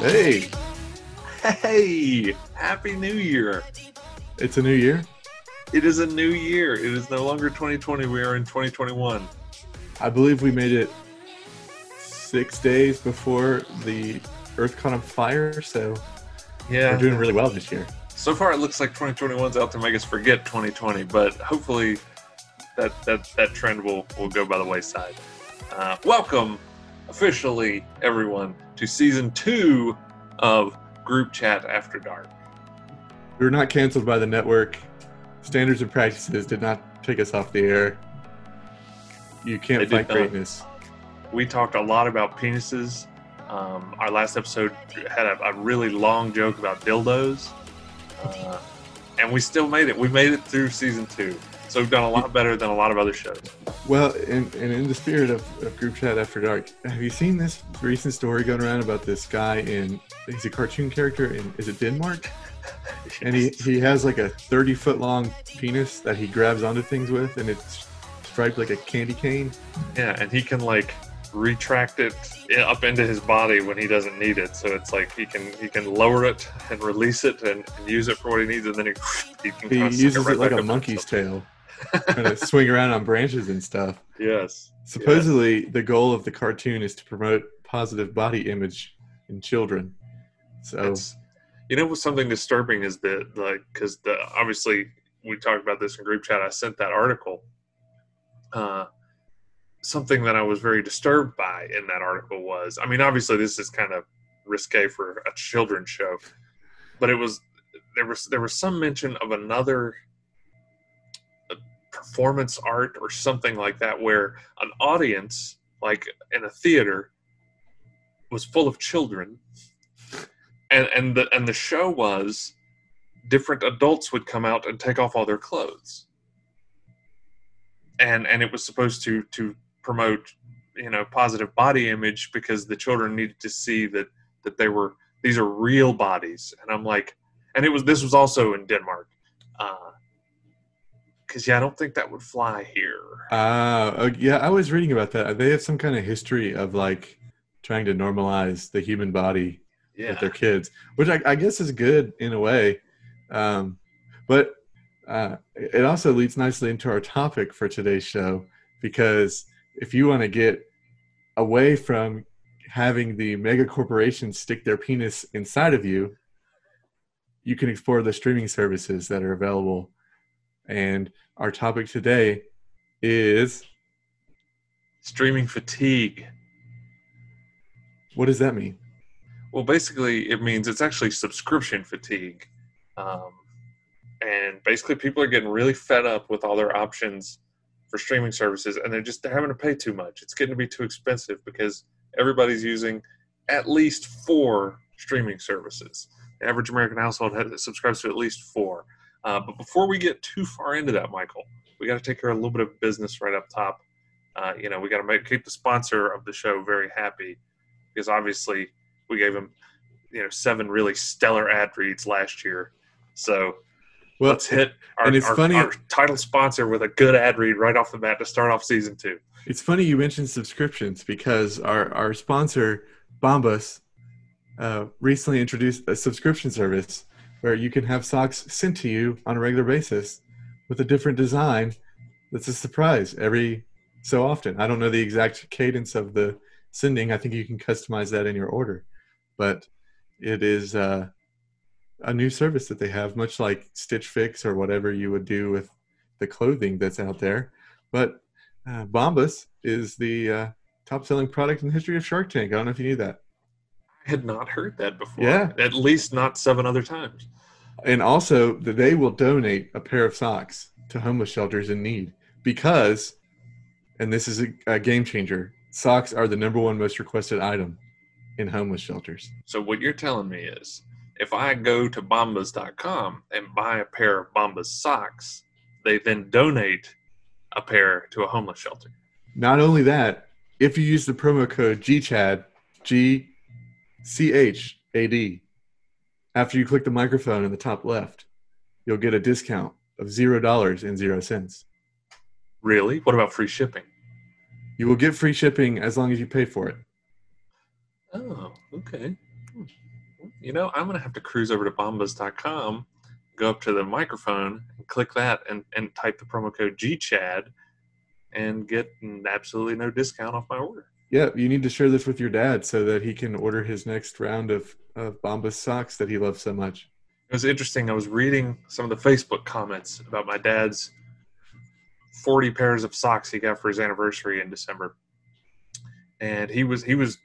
Hey, Hey, happy new year. it's a new year. It is a new year. It is no longer 2020. We are in 2021. I believe we made it six days before the Earth caught on fire, so Yeah. we're doing really well this year. so far, it looks like 2021's out to make us forget 2020, but hopefully that, that, that trend will, will go by the wayside. Uh, welcome, officially, everyone, to season two of Group Chat After Dark. We were not canceled by the network. Standards and practices did not take us off the air. You can't They fight greatness. We talked a lot about penises. Um, our last episode had a, a really long joke about dildos. Uh, and we still made it. We made it through season two. So we've done a lot better than a lot of other shows. Well, and, and in the spirit of, of Group Chat After Dark, have you seen this recent story going around about this guy in, he's a cartoon character in, is it Denmark? And he, he has like a 30 foot long penis that he grabs onto things with, and it's striped like a candy cane. yeah, and he can like retract it up into his body when he doesn't need it. So it's like he can he can lower it and release it and, and use it for what he needs, and then he, he can He uses right it like a monkey's tail, kind of swing around on branches and stuff. Yes. Supposedly, the goal of the cartoon is to promote positive body image in children. So, It's, you know what's something disturbing is that like because the obviously we talked about this in group chat. I sent that article. Uh, something that I was very disturbed by in that article was, I mean, obviously this is kind of risque for a children's show, but it was there was there was some mention of another uh, performance art or something like that where an audience like in a theater was full of children. And and the and the show was different adults would come out and take off all their clothes. And and it was supposed to to promote you know positive body image because the children needed to see that that they were these are real bodies and i'm like and it was this was also in denmark because yeah i don't think that would fly here uh, uh, yeah, I was reading about that. They have some kind of history of like trying to normalize the human body yeah with their kids, which I, I guess is good in a way. Um, but uh, it also leads nicely into our topic for today's show because if you want to get away from having the mega corporations stick their penis inside of you, you can explore the streaming services that are available. And our topic today is streaming fatigue what does that mean? Well, basically, it means it's actually subscription fatigue. Um, and basically, people are getting really fed up with all their options for streaming services, and they're just having to pay too much. It's getting to be too expensive because everybody's using at least four streaming services. The average American household has, subscribes to at least four. Uh, but before we get too far into that, Michael, we got to take care of a little bit of business right up top. Uh, you know, we got to keep the sponsor of the show very happy because obviously we gave him you know seven really stellar ad reads last year so Well, let's hit our, and it's our, funny- our title sponsor with a good ad read right off the bat to start off season two It's funny you mentioned subscriptions because our, our sponsor, Bombas, uh, recently introduced a subscription service where you can have socks sent to you on a regular basis with a different design that's a surprise every so often. I don't know the exact cadence of the sending. I think you can customize that in your order. But it is uh, a new service that they have, much like Stitch Fix or whatever you would do with the clothing that's out there. But uh, Bombas is the uh, top selling product in the history of Shark Tank. I don't know if you knew that. i had not heard that before Yeah. at least not seven other times And also, that they will donate a pair of socks to homeless shelters in need because, and this is a, a game changer, socks are the number one most requested item in homeless shelters. so what you're telling me is if i go to bombas.com and buy a pair of bombas socks they then donate a pair to a homeless shelter Not only that, if you use the promo code GCHAD, G C H A D, after you click the microphone in the top left, you'll get a discount of zero dollars and zero cents. Really? What about free shipping? You will get free shipping as long as you pay for it. Oh, okay. You know, I'm gonna have to cruise over to bombas.com, go up to the microphone, and click that, and, and type the promo code GCHAD, and get absolutely no discount off my order. Yeah, you need to share this with your dad so that he can order his next round of, of Bombas socks that he loves so much. It was interesting. I was reading some of the Facebook comments about my dad's 40 pairs of socks he got for his anniversary in December. And he was he was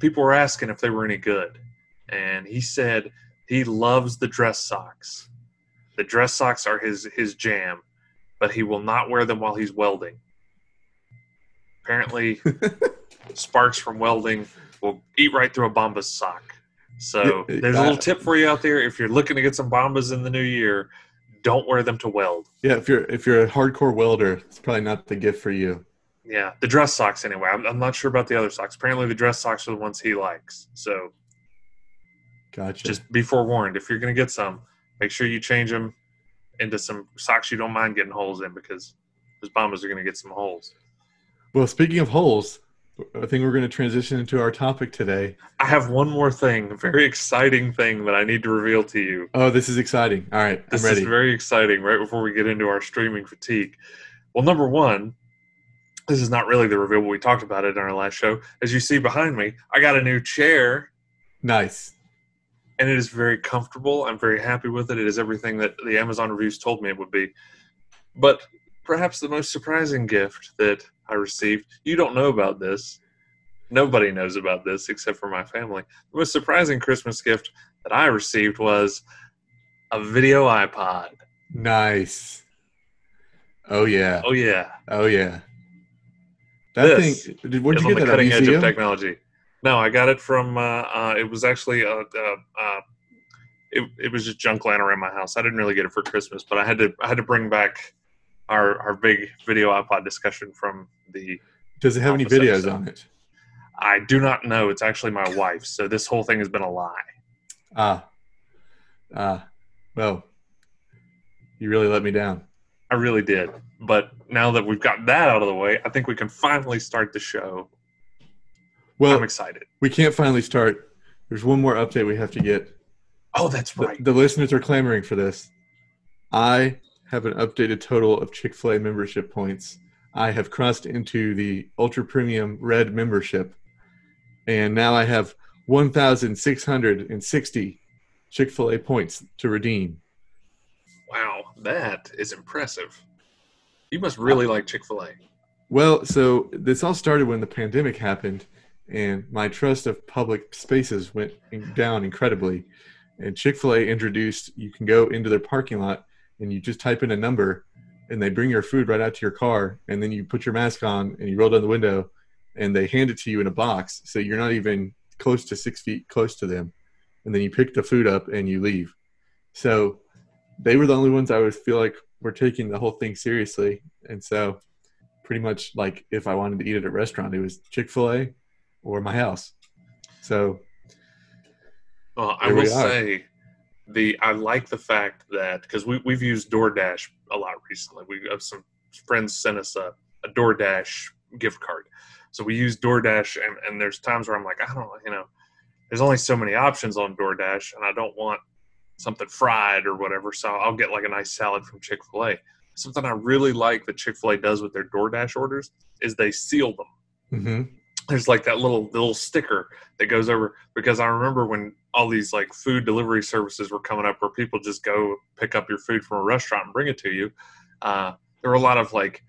people were asking if they were any good. And he said he loves the dress socks. The dress socks are his his jam, but he will not wear them while he's welding. Apparently sparks from welding will eat right through a Bombas sock. So there's a little tip for you out there. If you're looking to get some Bombas in the new year, don't wear them to weld. Yeah, if you're if you're a hardcore welder, it's probably not the gift for you. Yeah, the dress socks anyway. I'm, I'm not sure about the other socks. Apparently, the dress socks are the ones he likes. So Gotcha. just be forewarned. If you're going to get some, make sure you change them into some socks you don't mind getting holes in because those Bombas are going to get some holes. well, speaking of holes, I think we're going to transition into our topic today. I have one more thing, a very exciting thing that I need to reveal to you. Oh, this is exciting. All right, This I'm ready. is very exciting right before we get into our streaming fatigue. Well, number one, this is not really the reveal, but we talked about it in our last show. As you see behind me, I got a new chair nice. And it is very comfortable. I'm very happy with it. It is everything that the Amazon reviews told me it would be. But perhaps the most surprising gift that I received, you don't know about this. Nobody knows about this except for my family. The most surprising Christmas gift that I received was a video iPod. Nice. Oh yeah. Oh yeah. Oh yeah. That This thing. Did, where'd you on get the that? At a edge of museum? technology. No, I got it from. Uh, uh, it was actually. a. uh, uh, it, it was just junk lying around my house. I didn't really get it for Christmas, but I had to. I had to bring back our our big video iPod discussion from the. Does it have any videos episode. on it? I do not know. It's actually my wife. So this whole thing has been a lie. Ah. Ah. Well, you really let me down. I really did. But now that we've got that out of the way, I think we can finally start the show. Well, I'm excited. we can't finally start. There's one more update we have to get. Oh, that's The, right. the listeners are clamoring for this. I have an updated total of Chick fil A membership points. I have crossed into the ultra premium red membership, and now I have 1,660 Chick fil A points to redeem. Wow, that is impressive. You must really like Chick Fil A. Well, so this all started when the pandemic happened, and my trust of public spaces went down incredibly. And Chick fil A introduced you can go into their parking lot and you just type in a number, and they bring your food right out to your car, and then you put your mask on and you roll down the window, and they hand it to you in a box, so you're not even close to six feet close to them, and then you pick the food up and you leave. So they were the only ones I would feel like were taking the whole thing seriously, and so pretty much like if I wanted to eat at a restaurant, it was Chick Fil A or my house. So I will say the I like the fact that because we we've used DoorDash a lot recently. We have some friends sent us a, a DoorDash gift card, so we use DoorDash, and, and there's times where I'm like, I don't, you know, there's only so many options on DoorDash, and I don't want something fried or whatever, so I'll get like a nice salad from Chick Fil A. Something I really like that Chick Fil A does with their DoorDash orders is they seal them mhm. There's like that little little sticker that goes over because I remember when all these like food delivery services were coming up where people just go pick up your food from a restaurant and bring it to you. Uh, there were a lot of like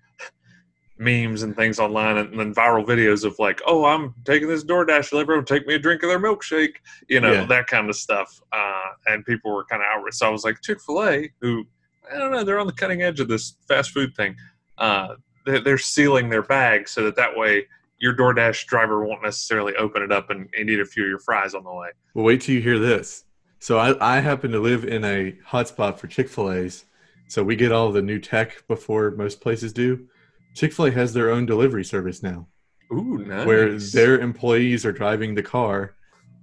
memes and things online and then viral videos of like, oh, I'm taking this DoorDash delivery, take me a drink of their milkshake, you know, Yeah. that kind of stuff. Uh, and people were kind of outraged. So I was like, Chick Fil A, who I don't know, they're on the cutting edge of this fast food thing. Uh, they're, they're sealing their bags so that that way your DoorDash driver won't necessarily open it up and, and eat a few of your fries on the way. Well, wait till you hear this. So I, I happen to live in a hotspot for Chick Fil A's, so we get all the new tech before most places do. Chick Fil A has their own delivery service now, Ooh, nice. where their employees are driving the car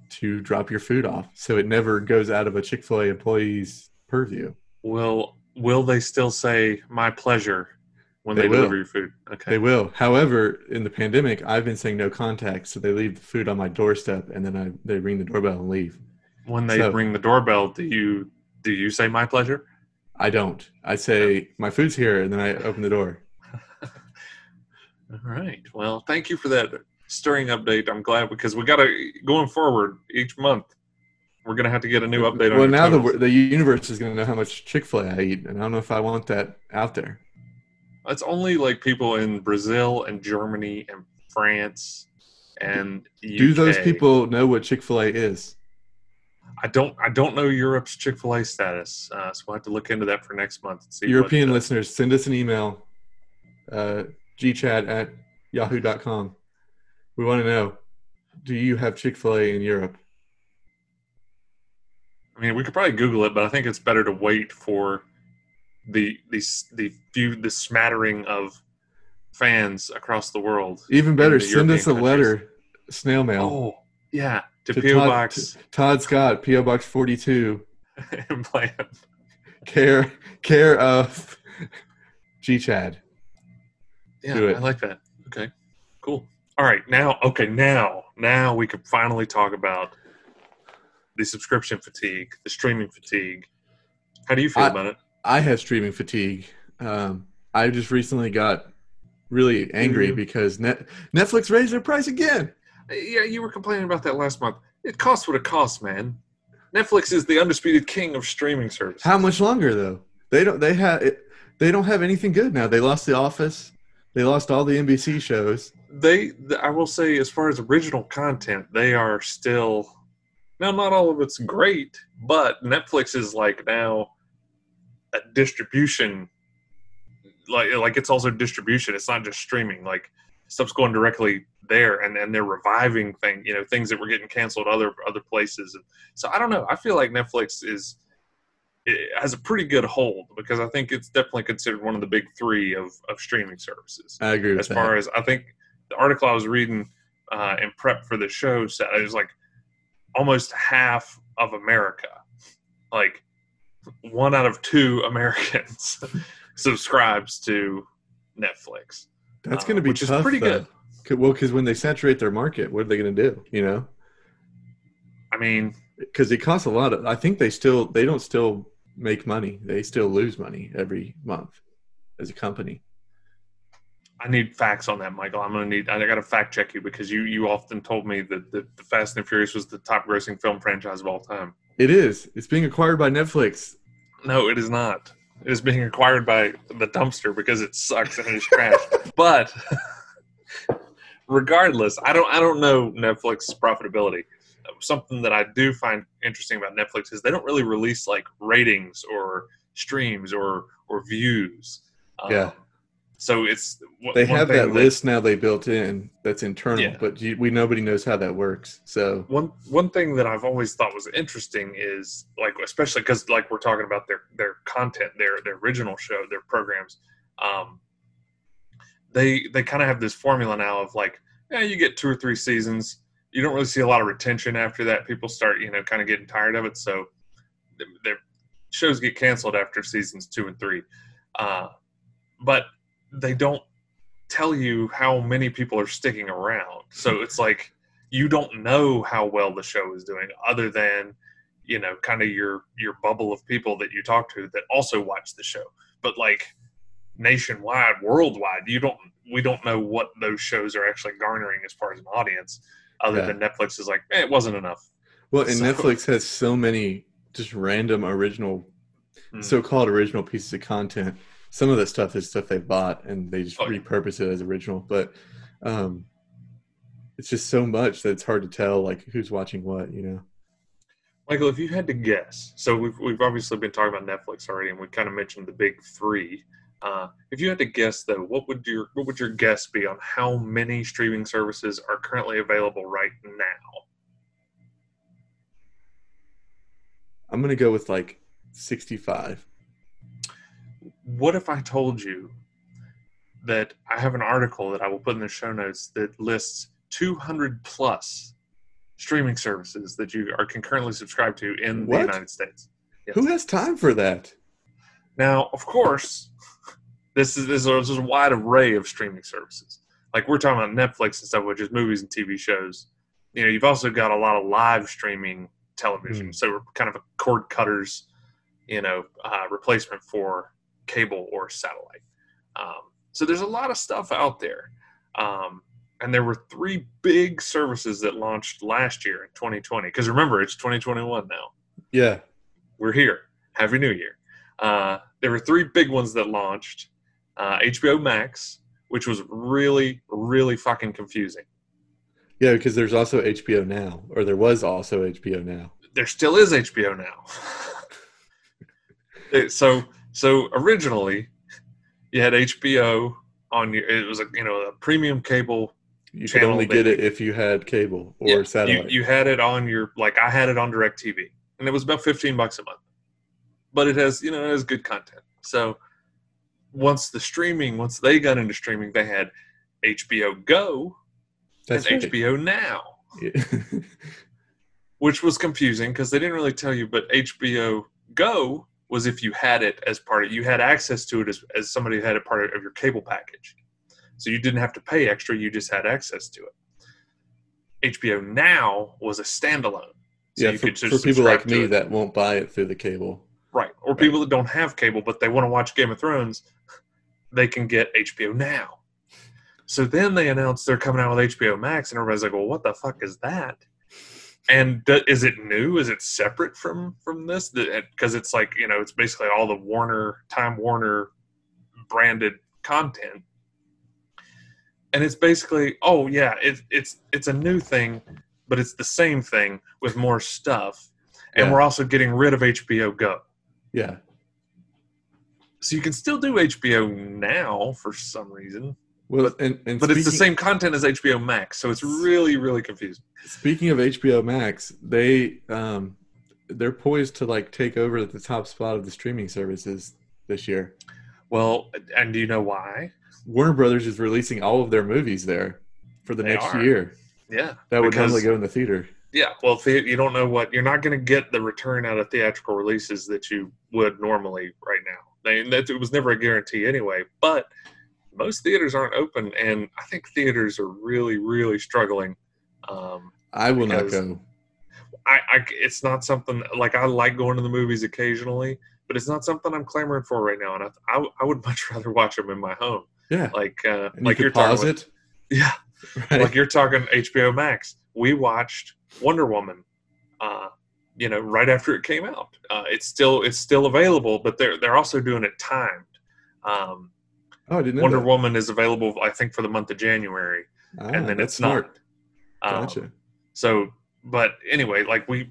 to drop your food off, so it never goes out of a Chick Fil A employee's purview. Well, Will they still say "my pleasure" when They they, will. deliver your food? Okay. They will. However, in the pandemic, I've been saying no contact, so they leave the food on my doorstep, and then I they ring the doorbell and leave. when they So- ring the doorbell, do you do you say "my pleasure"? I don't. I say my food's here, and then I open the door. All right. Well, thank you for that stirring update. I'm glad because we got to going forward each month. We're gonna have to get a new update on. Well, now the the universe is going to know how much Chick Fil A I eat, and I don't know if I want that out there. It's only like people in Brazil and Germany and France and Do those people know what Chick Fil A is? I don't. I don't know Europe's Chick Fil A status, uh, so we'll have to look into that for next month. And see European uh, listeners, send us an email, uh, gchat at yahoo.com. We want to know do you have Chick fil A in Europe? I mean, we could probably Google it, but I think it's better to wait for the the the few the smattering of fans across the world. Even better, send us a European letter, snail mail. Oh, yeah, to, to PO Todd, Box Todd Scott, P.O. Box 42, and plan. care, care of G Chad. Yeah, Do it. I like that. Okay, cool. All right, now, okay, now, now we can finally talk about the subscription fatigue, the streaming fatigue. How do you feel I- about it? I have streaming fatigue. Um, I just recently got really angry Mhm. because Net, Netflix raised their price again. Yeah, you were complaining about that last month. It costs what it costs, man. Netflix is the undisputed king of streaming services. How much longer though? They don't. They have. They don't have anything good now. They lost The Office. They lost all the NBC shows. They, I will say, as far as original content, they are still. Now, not all of it's great, but Netflix is like now distribution. Like, like it's also distribution. It's not just streaming. Like stuff's going directly there, and and they're reviving thing. You know, things that were getting canceled other other places. And so I don't know. I feel like Netflix is it has a pretty good hold because I think it's definitely considered one of the big three of of streaming services I agree with as that. far as I think the article I was reading uh, in prep for the show said it was like almost half of America, like one out of two Americans subscribes to Netflix. That's uh, going to be which is pretty though. good. Well, because when they saturate their market, what are they going to do? You know, I mean, because it costs a lot of. I think they still they don't still make money. They still lose money every month as a company. I need facts on that, Michael. I'm gonna need. I got to fact check you because you you often told me that the, the Fast and Furious was the top grossing film franchise of all time. It is. It's being acquired by Netflix. No, it is not. It is being acquired by the dumpster because it sucks and it is trash. but regardless, I don't I don't know Netflix profitability. Something that I do find interesting about Netflix is they don't really release like ratings or streams or or views. Um, Yeah. So it's They have that list now they built in that's internal, Yeah. but you, we nobody knows how that works. So one one thing that I've always thought was interesting is like especially because like we're talking about their their content their their original show their programs um they they kind of have this formula now of like yeah you get two or three seasons you don't really see a lot of retention after that people start you know kind of getting tired of it so th- their shows get canceled after seasons two and three uh but they don't tell you how many people are sticking around so it's like you don't know how well the show is doing other than you know kind of your your bubble of people that you talk to that also watch the show but like nationwide worldwide you don't we don't know what those shows are actually garnering as far as an audience other Yeah. than netflix is like eh, it wasn't enough well, and So- Netflix has so many just random original, Mm. so-called original pieces of content. Some of the stuff is stuff they bought and they just Oh, repurpose it as original, but um, it's just so much that it's hard to tell like who's watching what. You know. michael if you had to guess so we've, we've obviously been talking about netflix already and we kind of mentioned the big three uh, if you had to guess though what would your what would your guess be on how many streaming services are currently available right now I'm gonna go with like 65. What if I told you that I have an article that I will put in the show notes that lists 200 plus streaming services that you are concurrently subscribed to in What? the United States. Yes. Who has time for that? Now, of course, this is this is, a wide array of streaming services. Like we're talking about Netflix and stuff, which is movies and TV shows. You know, you've also got a lot of live streaming television, Hmm. so we're kind of a cord cutters, you know, uh, replacement for cable or satellite. Um, so there's a lot of stuff out there, um, and there were three big services that launched last year in 2020. Because remember, it's 2021 now Yeah. we're here. Happy New Year. Uh, there were three big ones that launched uh, HBO Max, which was really, really fucking confusing. Yeah, because there's also HBO now, or there was also HBO now. There still is HBO now. So, so originally, you had HBO on your. It was a you know a premium cable. You could only get it if you had cable or Yeah, you, satellite. you had it on your like I had it on DirecTV, and it was about fifteen bucks a month. But it has you know it has good content. So once the streaming, once they got into streaming, they had HBO Go That's and right. HBO Now, Yeah. which was confusing because they didn't really tell you. But HBO Go was if you had it as part of you had access to it as, as somebody who had a part of your cable package, so you didn't have to pay extra. You just had access to it. HBO Now was a standalone. So yeah, you for, could just for people like me that won't buy it through the cable. right, or people that don't have cable but they want to watch Game of Thrones, they can get HBO Now. So then they announced they're coming out with HBO Max, and everybody's like, "Well, what the fuck is that?" And do, is it new? Is it separate from from this? Because it's like you know, it's basically all the Warner Time Warner branded content, and it's basically, oh yeah, it's it's it's a new thing, but it's the same thing with more stuff, and Yeah. we're also getting rid of HBO Go. Yeah. So you can still do HBO now for some reason, Well, and, and but it's the same content as HBO Max, so it's really really confusing. Speaking of HBO Max, they um they're poised to like take over the top spot of the streaming services this year. Well, and do you know why? Warner Brothers is releasing all of their movies there for the They next are. year. Yeah, That would Because- normally go in the theater. yeah. Well, you don't know what you're not going to get the return out of theatrical releases that you would normally right now. They, that it was never a guarantee anyway. But most theaters aren't open, and I think theaters are really really struggling. Um, I will not go. I, I it's not something like I like going to the movies occasionally, but it's not something I'm clamoring for right now. And I, I, I would much rather watch them in my home. Yeah. Like uh, And like you you're pause talking it. yeah, Right. like you're talking HBO Max. We watched Wonder Woman, uh, you know, right after it came out. Uh, it's still it's still available, but they're they're also doing it timed. Um, oh, I didn't Wonder that. Woman is available, I think, for the month of January, Ah, and then it's smart. not. Um, Gotcha. so, but anyway, like we,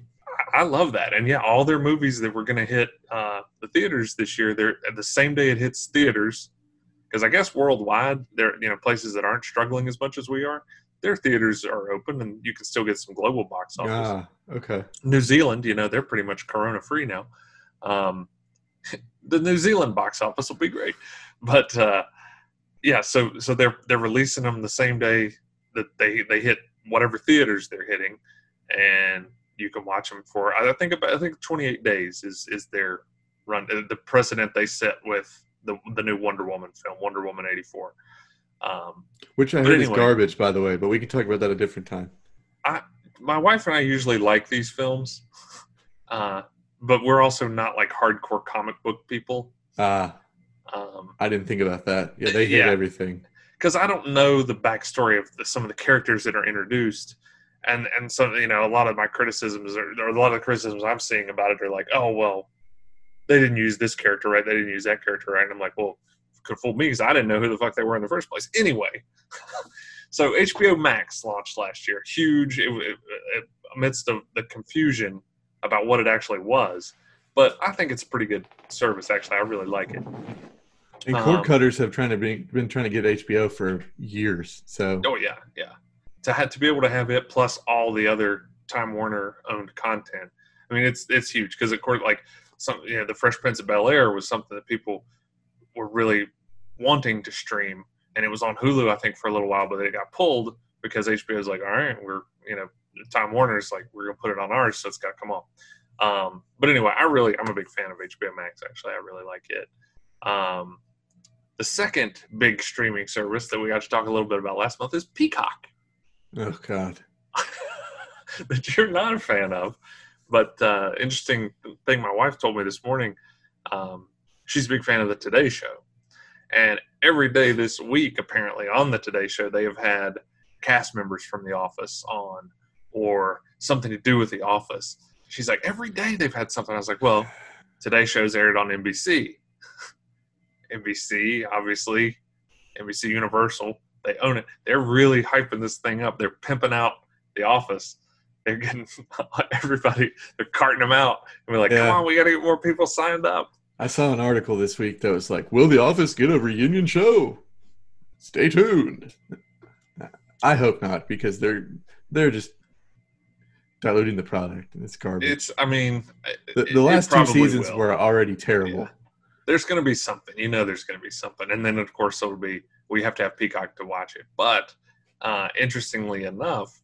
I love that, and yeah, all their movies that were going to hit uh, the theaters this year, they're the same day it hits theaters, because I guess worldwide, there you know places that aren't struggling as much as we are, their theaters are open, and you can still get some global box office. ah, okay. New Zealand, you know, they're pretty much Corona free now. Um, the New Zealand box office will be great, but uh, yeah, so so they're they're releasing them the same day that they they hit whatever theaters they're hitting, and you can watch them for I think about I think 28 days is is their run uh, the precedent they set with the the new Wonder Woman film Wonder Woman 84. Um, Which I heard is garbage, by the way, but we can talk about that a different time. I, my wife and I usually like these films, uh, but we're also not like hardcore comic book people. Ah, Um, I didn't think about that. Yeah, they hate Yeah. everything. because I don't know the backstory of the, some of the characters that are introduced, and and so you know a lot of my criticisms are, or a lot of the criticisms I'm seeing about it are like, oh well, they didn't use this character right, they didn't use that character right, and I'm like, well, could fool me because I didn't know who the fuck they were in the first place. Anyway, so HBO Max launched last year, huge it, it, it, amidst of the confusion about what it actually was. But I think it's a pretty good service. Actually, I really like it. And cord Um, cutters have trying to been, been trying to get HBO for years. So Oh yeah, yeah. To have to be able to have it plus all the other Time Warner owned content. I mean, it's it's huge because of course, like some you know, the Fresh Prince of Bel Air was something that people were really wanting to stream, and it was on Hulu I think for a little while, but it got pulled because HBO is like, all right, we're you know Time Warner's like, we're gonna put it on ours, so it's got to come on. Um, but anyway, I really, I'm a big fan of HBO Max. Actually, I really like it. Um, the second big streaming service that we got to talk a little bit about last month is Peacock, Oh God. that you're not a fan of. But uh, interesting thing, my wife told me this morning. Um, she's a big fan of the Today Show, and every day this week, apparently on the Today Show, they have had cast members from The Office on, or something to do with The Office. She's like, every day they've had something. I was like, well, Today Show's aired on NBC. NBC, obviously, NBC Universal, they own it. They're really hyping this thing up. They're pimping out The Office. They're getting everybody, they're carting them out. And we're like, Yeah. come on, we got to get more people signed up. I saw an article this week that was like, "Will The Office get a reunion show?" Stay tuned. I hope not, because they're they're just diluting the product, and it's garbage. It's, I mean, the, the last two seasons will. were already terrible. Yeah. There's going to be something. You know, there's going to be something, and then of course it'll be we have to have Peacock to watch it. But uh, interestingly enough,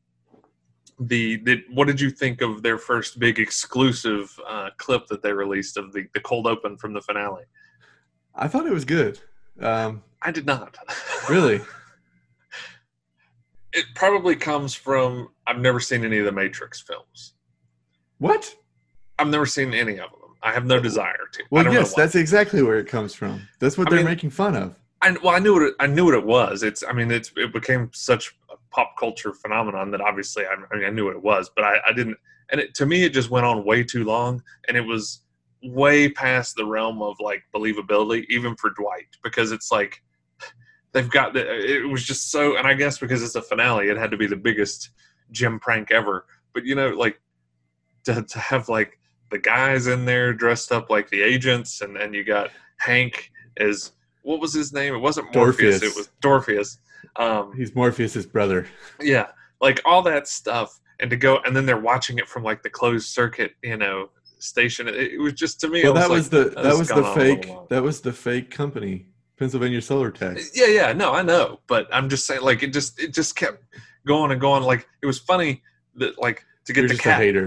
the, the what did you think of their first big exclusive uh, clip that they released of the the cold open from the finale? I thought it was good. Um, I did not. really, it probably comes from I've never seen any of the Matrix films. what? I've never seen any of them. I have no desire to. Well, yes, that's exactly where it comes from. That's what I they're mean- making fun of. I, well, I knew what it, I knew what it was. It's, I mean, it's it became such a pop culture phenomenon that obviously, I, I mean, I knew what it was, but I, I didn't. And it, to me, it just went on way too long, and it was way past the realm of like believability, even for Dwight, because it's like they've got the. It was just so, and I guess because it's a finale, it had to be the biggest Jim prank ever. But you know, like to to have like the guys in there dressed up like the agents, and then you got Hank as what was his name? It wasn't Morpheus. Dorpheus. It was Dorpheus. Um, He's Morpheus's brother. yeah, like all that stuff, and to go, and then they're watching it from like the closed circuit, you know, station. It, it was just to me. Well, I that was like, the that was the on a little fake that was the fake company, Pennsylvania Solar Tech. Yeah, yeah, no, I know, but I'm just saying, like, it just it just kept going and going. Like, it was funny that like to get You're the cat hater.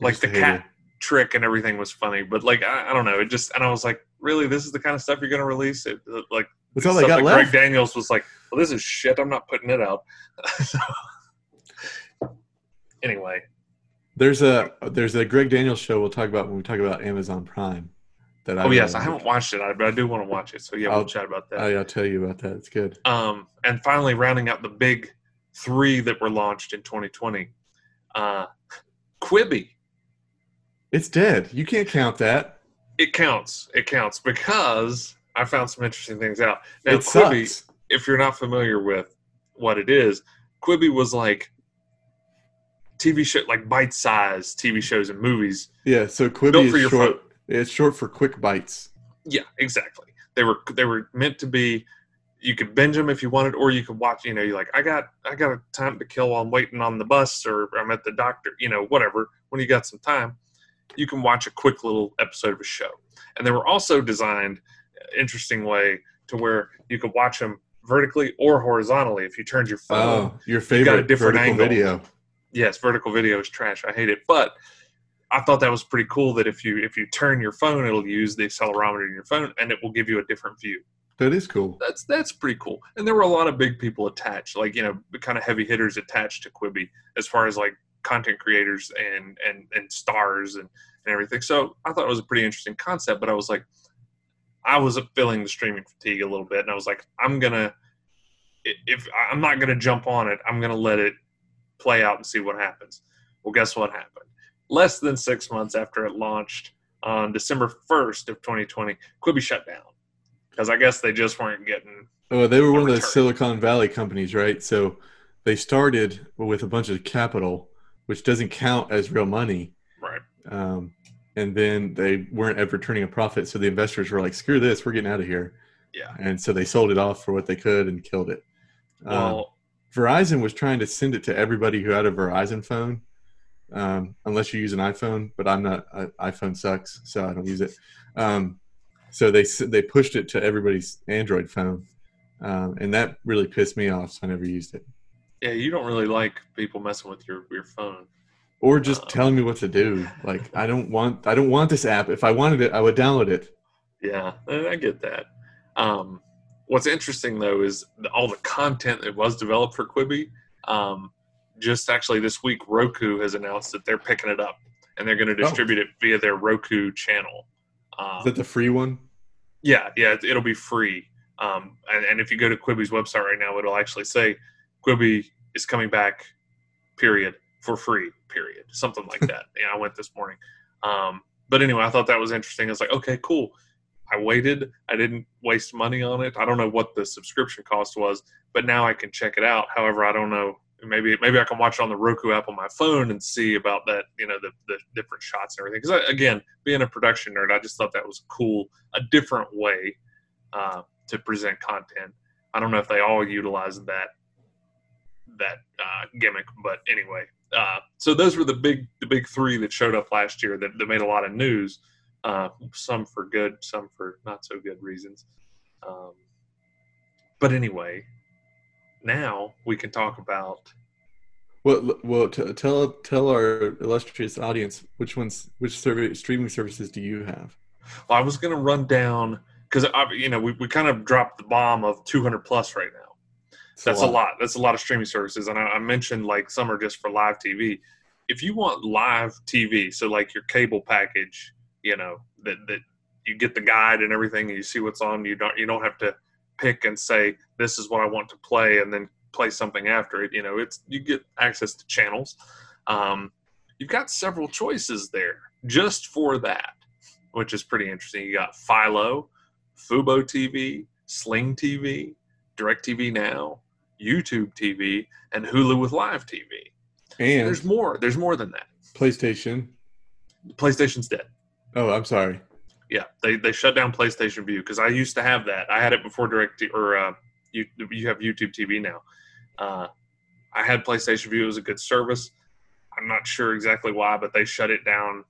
You're like the cat trick and everything was funny, but like I, I don't know, it just and I was like, really, this is the kind of stuff you're gonna release? It like That's all they got left. Greg Daniels was like, well, this is shit. I'm not putting it out. So, anyway, There's a there's a Greg Daniels show we'll talk about when we talk about Amazon Prime. That oh really yes, I haven't watched it, I- but I do want to watch it. So yeah, I'll- we'll chat about that. I, I'll tell you about that. It's good. um, and finally, rounding out the big three that were launched in 2020, uh, Quibi. It's dead. You can't count that. It counts. It counts because I found some interesting things out. Now, it Quibi, sucks. if you're not familiar with what it is, Quibi was like TV show, like bite-sized TV shows and movies Yeah. So Quibi is short. phone. It's short for quick bites. Yeah, exactly. They were they were meant to be. You could binge them if you wanted, or you could watch. You know, you're like, I got I got a time to kill while I'm waiting on the bus, or I'm at the doctor. You know, whatever. When you got some time, you can watch a quick little episode of a show. And they were also designed uh, interesting way to where you could watch them vertically or horizontally if you turned your phone. Oh, your got a favorite different vertical angle. video. yes, vertical video is trash. I hate it. But I thought that was pretty cool that if you if you turn your phone, it'll use the accelerometer in your phone and it will give you a different view. That is cool. That's that's pretty cool. And there were a lot of big people attached, like you know, kind of heavy hitters attached to Quibi as far as like content creators and and and stars and and everything. So I thought it was a pretty interesting concept. But I was like, I was feeling the streaming fatigue a little bit, and I was like, I'm gonna if I'm not gonna jump on it, I'm gonna let it play out and see what happens. Well, guess what happened? Less than six months after it launched on December 1st of 2020, Quibi shut down because I guess they just weren't getting. Oh, they were one of those. Silicon Valley companies, right? So they started with a bunch of capital, which doesn't count as real money. Right. Um, and then they weren't ever turning a profit. So the investors were like, screw this, we're getting out of here. Yeah. And so they sold it off for what they could and killed it. Um, Well, Verizon was trying to send it to everybody who had a Verizon phone, um, unless you use an iPhone. But I'm not. I, iPhone sucks, so I don't use it. Um, so they they pushed it to everybody's Android phone, um, and that really pissed me off. So I never used it. Yeah, you don't really like people messing with your your phone. or just Uh, telling me what to do. Like I don't want I don't want this app. If I wanted it, I would download it. Yeah, I get that. Um, what's interesting though is all the content that was developed for Quibi. Um, just actually this week, Roku has announced that they're picking it up and they're going to Oh. distribute it via their Roku channel. Um, Is that the free one? Yeah, yeah, it- it'll be free. Um, and, and if you go to Quibi's website right now, it'll actually say Quibi is coming back, period, for free, period, something like that. yeah, I went this morning. Um, but anyway, I thought that was interesting. It's like, okay, cool. I waited. I didn't waste money on it. I don't know what the subscription cost was, but now I can check it out. However, I don't know. Maybe maybe I can watch it on the Roku app on my phone and see about that. You know, the the different shots and everything. Because again, being a production nerd, I just thought that was cool, a different way uh, to present content. I don't know if they all utilize that that uh, gimmick, but anyway. Uh, so those were the big the big three that showed up last year that, that made a lot of news. Uh, some for good, some for not so good reasons. Um, but anyway, now we can talk about Well, well, t- tell tell our illustrious audience which ones, which service, streaming services do you have? Well, I was going to run down because you know we, we kind of dropped the bomb of 200 plus right now. It's That's a lot. That's a lot of streaming services, and I, I mentioned like some are just for live TV. If you want live TV, so like your cable package, you know that that you get the guide and everything, and you see what's on. You don't you don't have to pick and say this is what I want to play, and then play something after it. You know, it's you get access to channels. Um, you've got several choices there just for that, which is pretty interesting. You got Philo, Fubo TV, Sling TV, DirecTV Now, YouTube TV, and Hulu with Live TV. And There's more. There's more than that. PlayStation. PlayStation's dead. Oh, I'm sorry. Yeah, they they shut down PlayStation Vue because I used to have that. I had it before Direct or uh, you you have YouTube TV now. Uh, I had PlayStation Vue. It was a good service. I'm not sure exactly why, but they shut it down.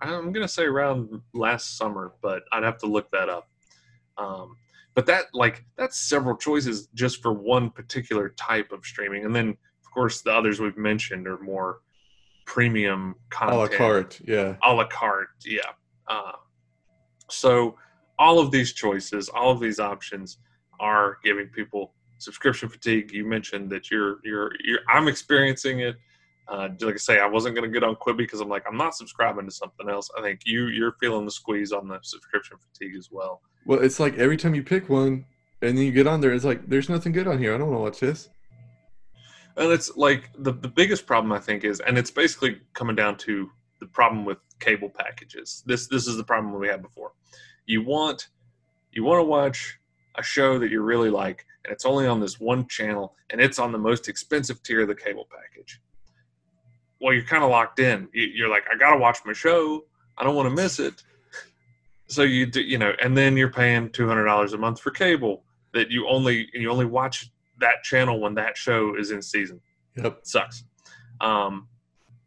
I'm gonna say around last summer, but I'd have to look that up. Um, but that like that's several choices just for one particular type of streaming, and then of course the others we've mentioned are more premium content. A la carte. Yeah. a la carte yeah uh, so all of these choices all of these options are giving people subscription fatigue you mentioned that you're you're, you're i'm experiencing it uh, like i say i wasn't going to get on quibi because i'm like i'm not subscribing to something else i think you you're feeling the squeeze on the subscription fatigue as well Well, it's like every time you pick one and then you get on there, it's like there's nothing good on here. I don't want to watch this. And it's like the, the biggest problem I think is, and it's basically coming down to the problem with cable packages. This this is the problem we had before. You want you want to watch a show that you really like, and it's only on this one channel, and it's on the most expensive tier of the cable package. Well, you're kind of locked in. You- You're like, I gotta watch my show. I don't want to miss it. So you do, you know, and then you're paying two hundred dollars a month for cable that you only you only watch that channel when that show is in season. Yep. sucks. Um,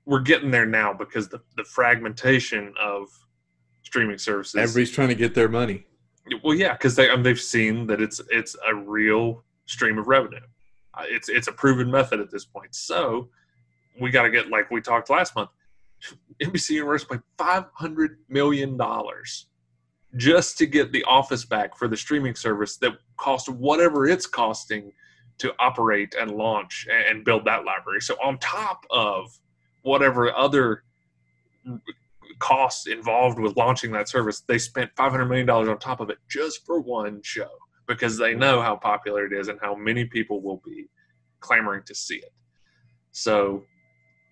we're getting there now because the, the fragmentation of streaming services. Everybody's trying to get their money. well, yeah, because they um, they've seen that it's it's a real stream of revenue. Uh, it's it's a proven method at this point. So we got to get like we talked last month. NBC Universal paid five hundred million dollars just to get the Office back for the streaming service that cost whatever it's costing to operate and launch and- and build that library. So on top of whatever other costs involved with launching that service, they spent five hundred million dollars on top of it just for one show because they know how popular it is and how many people will be clamoring to see it. So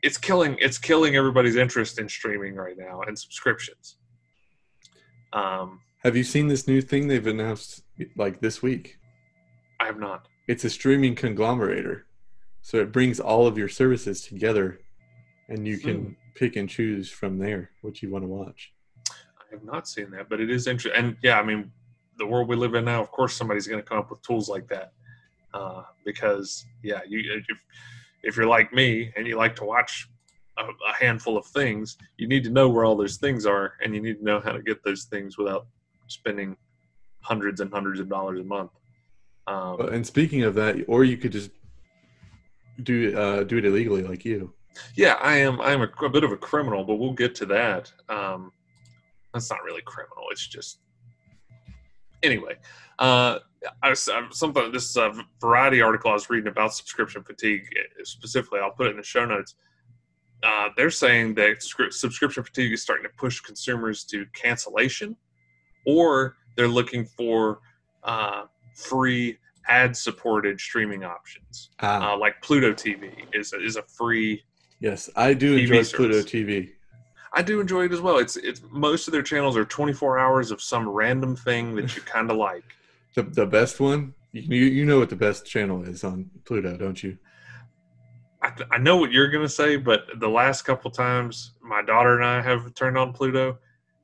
it's killing it's killing everybody's interest in streaming right now and subscriptions. Um, Have you seen this new thing they've announced like this week? I have not. It's a streaming conglomerator. So it brings all of your services together and you can Hmm. pick and choose from there what you want to watch. I have not seen that, but it is interesting. And yeah, I mean, the world we live in now, of course, somebody's going to come up with tools like that. Uh, because yeah, you if if you're like me and you like to watch a, a handful of things, you need to know where all those things are, and you need to know how to get those things without spending hundreds and hundreds of dollars a month. Um, And speaking of that, or you could just do uh, do it illegally like you. Yeah, I am. I am a, a bit of a criminal, but we'll get to that. Um, that's not really criminal. It's just anyway. Uh, I was, uh, something this uh, variety article I was reading about subscription fatigue eh, specifically. I'll put it in the show notes. Uh, they're saying that subscription fatigue is starting to push consumers to cancellation, or they're looking for uh, free ad-supported streaming options, Ah, uh, like Pluto TV is a, is a free. yes, I do TV enjoy service. Pluto TV. I do enjoy it as well. It's it's most of their channels are 24 hours of some random thing that you kind of like. The the best one. You you know what the best channel is on Pluto, don't you? I, th- I know what you're gonna say, but the last couple times my daughter and I have turned on Pluto,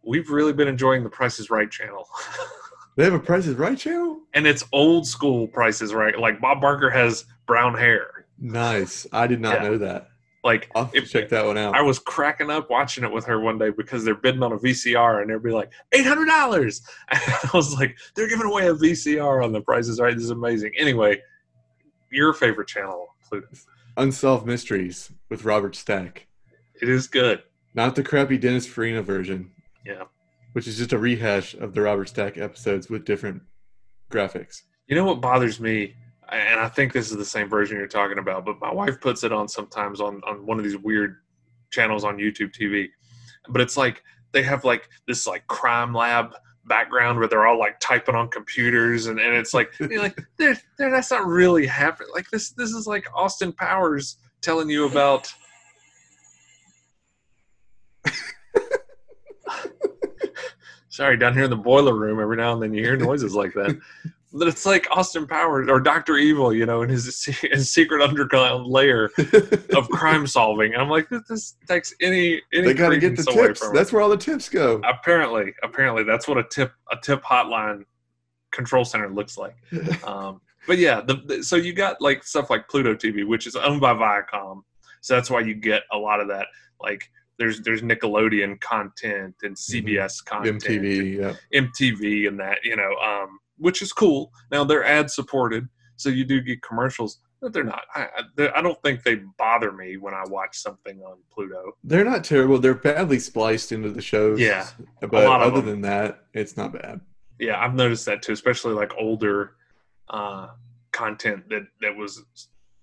we've really been enjoying the Price is Right channel, They have a Price is Right channel. and it's old school Price is Right. Like Bob Barker has brown hair. Nice. I did not Yeah. know that. Like I'll if- check that one out. I was cracking up watching it with her one day because they're bidding on a VCR and they'd be like eight hundred dollars. I was like, they're giving away a VCR on the prices Right. This is amazing. Anyway, your favorite channel, Pluto. Unsolved Mysteries with Robert Stack. It is good. Not the crappy Dennis Farina version, Yeah. which is just a rehash of the Robert Stack episodes with different graphics. You know what bothers me, and I think this is the same version you're talking about, but my wife puts it on sometimes on on one of these weird channels on YouTube TV. But it's like they have like this like crime lab background where they're all like typing on computers and, and it's like you're like they're, they're, that's not really happening like this this is like austin powers telling you about sorry down here in the boiler room every now and then you hear noises like that it's like austin powers or dr evil you know in his, his secret underground layer of crime solving and i'm like this, this takes any any they got to get the tips. That's where all the tips go. apparently apparently that's what a tip a tip hotline control center looks like um, but yeah the, the, so you got like stuff like pluto tv which is owned by viacom so that's why you get a lot of that like there's there's nickelodeon content and cbs content MTV. Yeah. mtv and that you know um, which is cool now they're ad supported so you do get commercials but they're not I, I, I don't think they bother me when i watch something on pluto They're not terrible. They're badly spliced into the shows. Yeah, But other than that, it's not bad. yeah i've noticed that too especially like older uh, content that that was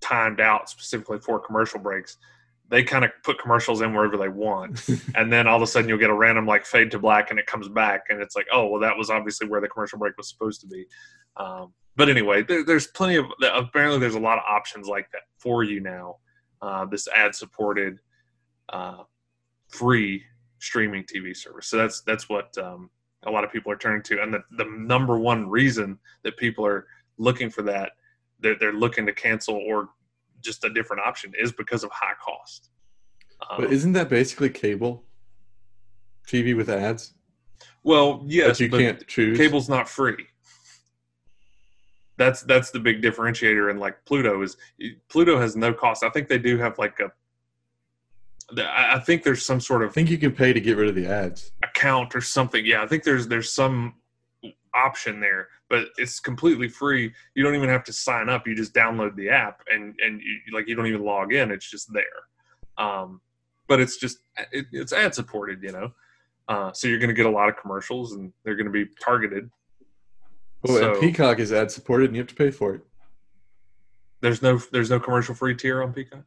timed out specifically for commercial breaks they kind of put commercials in wherever they want. And then all of a sudden you'll get a random like fade to black and it comes back and it's like oh well that was obviously where the commercial break was supposed to be. Um, but anyway there, there's plenty of apparently there's a lot of options like that for you now uh, this ad supported uh, free streaming tv service. So that's that's what um, a lot of people are turning to. And the, the number one reason that people are looking for that they're, they're looking to cancel or just a different option is because of high cost um, But isn't that basically cable? TV with ads well yes that you but can't choose. cable's not free that's that's the big differentiator and like pluto is pluto has no cost i think they do have like a. I think there's some sort of. I think you can pay to get rid of the ads. account or something. Yeah, I think there's there's some option there, but it's completely free. You don't even have to sign up. You just download the app and and you, like you don't even log in. It's just there. Um, but it's just it, it's ad supported, you know. Uh, so you're going to get a lot of commercials and they're going to be targeted. Oh, So- and Peacock is ad supported, and you have to pay for it. There's no there's no commercial free tier on Peacock.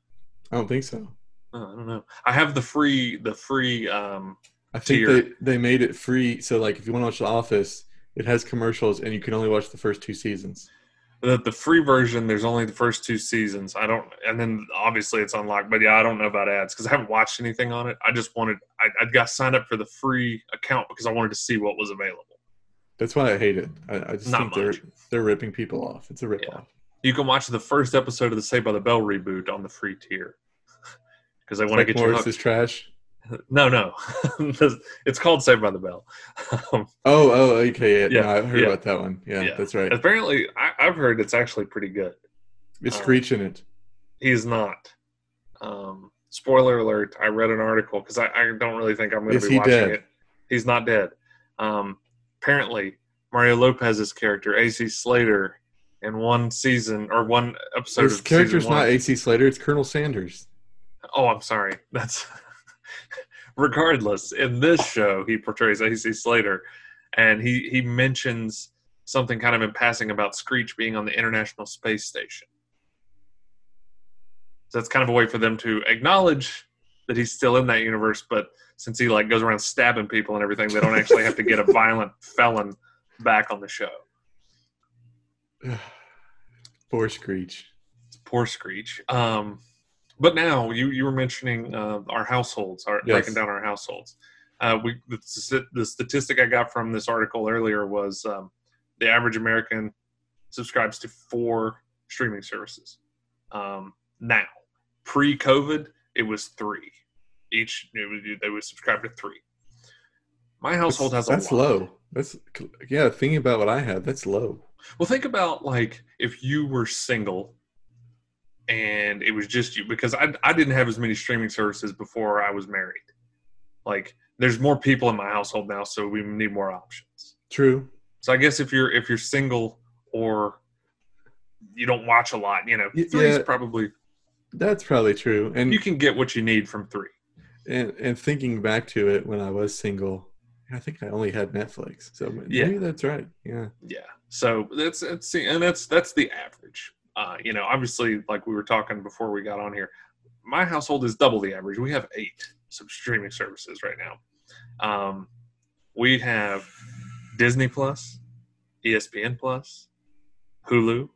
I don't think so. Oh, I don't know. I have the free the free um, I think Tier. they they made it free. So like, if you want to watch The Office, it has commercials, and you can only watch the first two seasons. the, the free version there's only the first two seasons i don't and then obviously it's unlocked but yeah i don't know about ads because i haven't watched anything on it i just wanted I, I got signed up for the free account because i wanted to see what was available That's why I hate it. I, I just Not think they're they're ripping people off. It's a rip Yeah. off. you can watch the first episode of the Saved by the Bell reboot on the free tier because I want to Like get you Morris hooked. is trash. No no it's called Saved by the Bell um, Oh, oh, okay. Yeah, Yeah, no, I heard yeah. about that one. Yeah, Yeah. that's right. apparently I, i've heard it's actually pretty good uh, Screech in it. he's not um, spoiler alert i read an article because I, I don't really think i'm going to be he watching dead? it he's not dead um, apparently mario lopez's character ac slater in one season or one episode His character's not AC Slater; it's Colonel Sanders. Oh, I'm sorry. That's regardless. In this show, he portrays AC Slater, and he he mentions something kind of in passing about Screech being on the International Space Station. So that's kind of a way for them to acknowledge that he's still in that universe, but since he like goes around stabbing people and everything, they don't actually have to get a violent felon back on the show. Poor Screech. Poor Screech. Um, but now you you were mentioning uh, our households, our Yes. breaking down our households. Uh, we the, the statistic I got from this article earlier was um, the average American subscribes to four streaming services. Um, now, pre-COVID, it was three. Each they would subscribe to three. My household has a that's lot. low. That's yeah. Thinking about what I have, that's low. Well, think about like if you were single and it was just you, because I, I didn't have as many streaming services before I was married. Like, there's more people in my household now, so we need more options. True. So I guess if you're if you're single or you don't watch a lot, you know, three's yeah. probably That's probably true. And you can get what you need from three. and and thinking back to it when I was single, I think I only had Netflix. So Yeah. maybe that's right. Yeah. Yeah. So that's that's and that's that's the average. Uh, you know, obviously, like we were talking before we got on here, my household is double the average. We have eight streaming services right now. Um, we have Disney Plus, ESPN Plus, Hulu,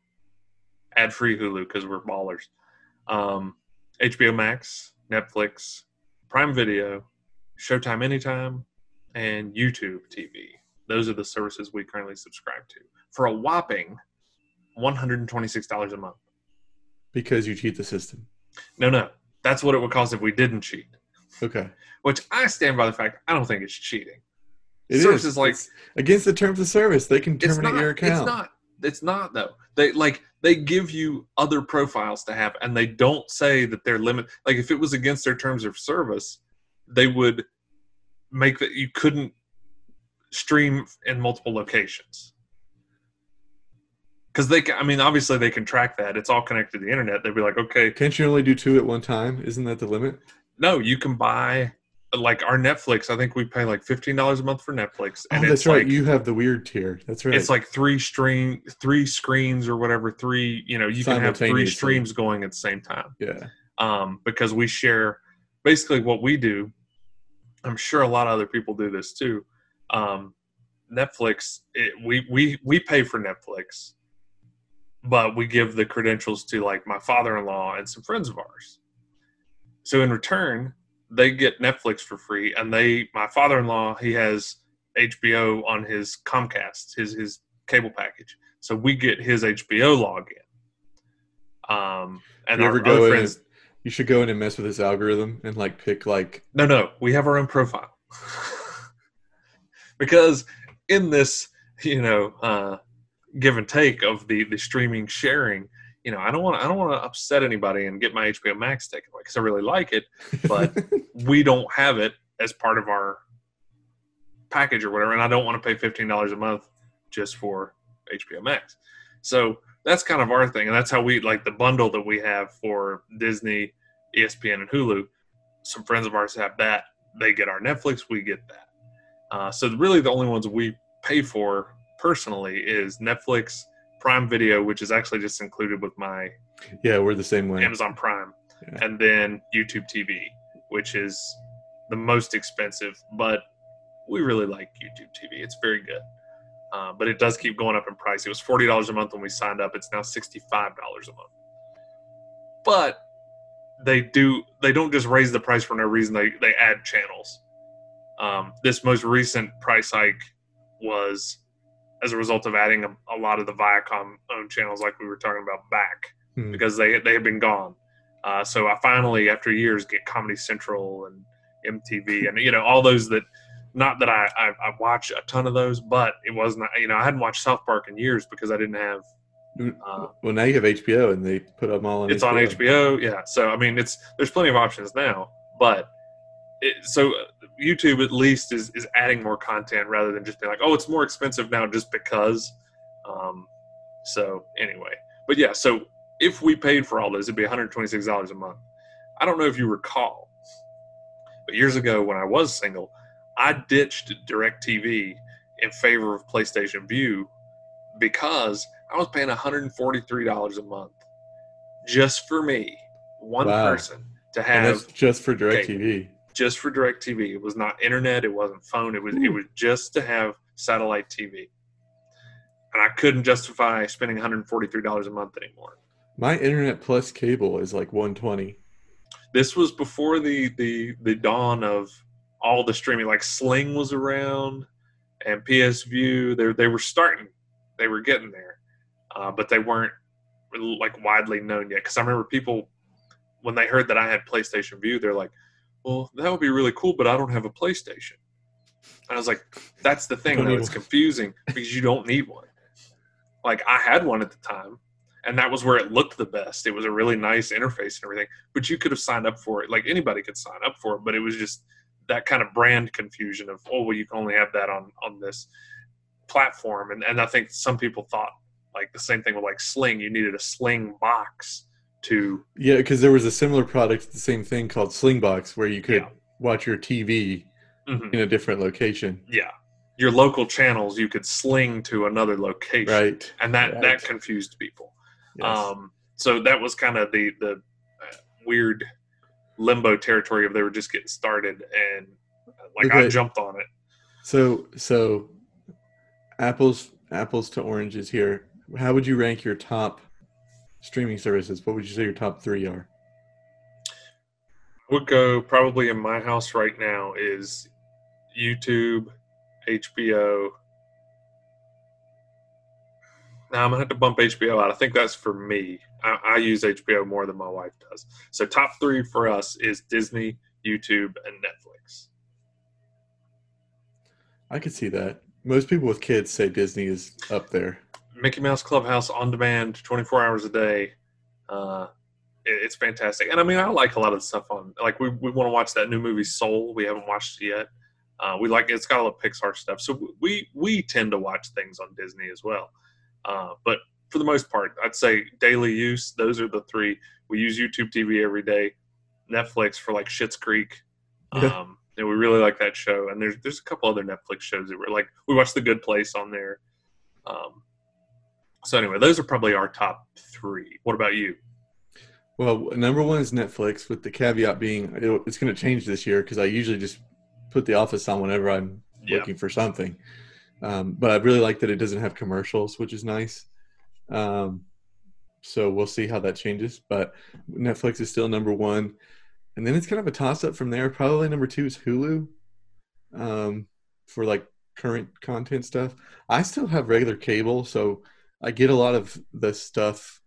ad free Hulu because we're ballers. Um, HBO Max, Netflix, Prime Video, Showtime Anytime, and YouTube TV. Those are the services we currently subscribe to for a whopping $126 a month. Because you cheat the system. No, no, that's what it would cost if we didn't cheat. Okay. Which I stand by the fact I don't think it's cheating. It is Services like It's against the terms of service. They can terminate not. your account. It's not. It's not though. They like they give you other profiles to have, and they don't say that they're limit. Like if it was against their terms of service, they would make that you couldn't stream in multiple locations. Because they, can, I mean, obviously they can track that. It's all connected to the internet. They'd be like, okay, Can't you only do two at one time? Isn't that the limit? no, you can buy like our Netflix. I think we pay like fifteen dollars a month for Netflix, Oh, that's it's right. like you have the weird tier. That's right. it's like three stream, three screens or whatever. Three, you know, you can have three streams going at the same time. yeah. Um, because we share basically what we do. I'm sure a lot of other people do this too. Um, Netflix, it, we we we pay for Netflix, but we give the credentials to like my father-in-law and some friends of ours. So in return, they get Netflix for free, and they my father-in-law he has HBO on his Comcast, his his cable package. So we get his HBO login. Um, and you our go friends, and, you should go in and mess with his algorithm and like pick like no, no, we have our own profile. because in this, you know, uh, give and take of the the streaming sharing, you know, I don't want I don't want to upset anybody and get my HBO Max taken away because I really like it, but we don't have it as part of our package or whatever, and I don't want to pay fifteen dollars a month just for HBO Max. So that's kind of our thing, and that's how we like the bundle that we have for Disney, ESPN, and Hulu. Some friends of ours have that. They get our Netflix, we get that. Uh, so really, the only ones we pay for personally is Netflix, Prime Video, which is actually just included with my yeah, we're the same way. Amazon Prime, Yeah. and then YouTube TV, which is the most expensive, but we really like YouTube TV. It's very good, uh, but it does keep going up in price. It was forty dollars a month when we signed up. It's now sixty five dollars a month. But they do they don't just raise the price for no reason. They they add channels. Um, this most recent price hike was as a result of adding a, a lot of the Viacom owned channels, like we were talking about, back Hmm. because they they had been gone. Uh, so I finally, after years, get Comedy Central and MTV and you know all those that. Not that I, I I watch a ton of those, but it wasn't you know I hadn't watched South Park in years because I didn't have. Uh, well, now you have HBO and they put them all on. it's on HBO, yeah. So I mean, it's there's plenty of options now, but it, so YouTube at least is is adding more content rather than just being like, oh, it's more expensive now just because. Um, So anyway, but yeah, so if we paid for all this, it'd be $126 a month. I don't know if you recall, but years ago when I was single, I ditched DirecTV in favor of PlayStation Vue because I was paying $143 a month just for me, one Wow. person, to And have that's just for DirecTV. Just for DirecTV. It was not internet. It wasn't phone. It was it was just to have satellite TV. And I couldn't justify spending $143 a month anymore. My internet plus cable is like 120. This was before the the the dawn of all the streaming. Like Sling was around, and PS Vue. They they were starting. They were getting there, uh, but they weren't like widely known yet. Because I remember people when they heard that I had PlayStation Vue, they're like, "Well, that would be really cool, but I don't have a PlayStation." And I was like, "That's the thing, though. It's confusing because you don't need one." Like I had one at the time, and that was where it looked the best. It was a really nice interface and everything. But you could have signed up for it. Like anybody could sign up for it, but it was just that kind of brand confusion of, oh, well, you can only have that on on this platform. And and I think some people thought like the same thing with like Sling. You needed a Sling box to Yeah, because there was a similar product, the same thing called Slingbox, where you could Yeah. watch your TV Mhm. in a different location. yeah your local channels you could sling to another location Right. and that Right. that confused people Yes. um so that was kind of the the uh, weird limbo territory of they were just getting started and uh, like i jumped on it so so apples apples to oranges here. How would you rank your top streaming services? What would you say your top three are? would go probably in my house right now is youtube hbo now i'm gonna have to bump hbo out i think that's for me I, I use hbo more than my wife does so top three for us is disney youtube and netflix I could see that. Most people with kids say Disney is up there. Mickey Mouse Clubhouse on demand, 24 hours a day. Uh, it- it's fantastic. And I mean, I like a lot of the stuff on, like, we, we want to watch that new movie Soul. We haven't watched it yet. Uh, we like it's got a lot of Pixar stuff. So we, we tend to watch things on Disney as well. Uh, but for the most part, I'd say daily use, those are the three. We use YouTube TV every day, Netflix for like Schitt's Creek. Um, and we really like that show. And there's there's a couple other Netflix shows that we're like, we watched The Good Place on there. Um, so anyway, those are probably our top three. What about you? Well, number one is Netflix, with the caveat being it, it's going to change this year because I usually just put The Office on whenever I'm Yeah. looking for something. Um, but I really like that it doesn't have commercials, which is nice. Um, so we'll see how that changes. But Netflix is still number one, and then it's kind of a toss up from there. Probably number two is Hulu, um, for like current content stuff. I still have regular cable, so I get a lot of the stuff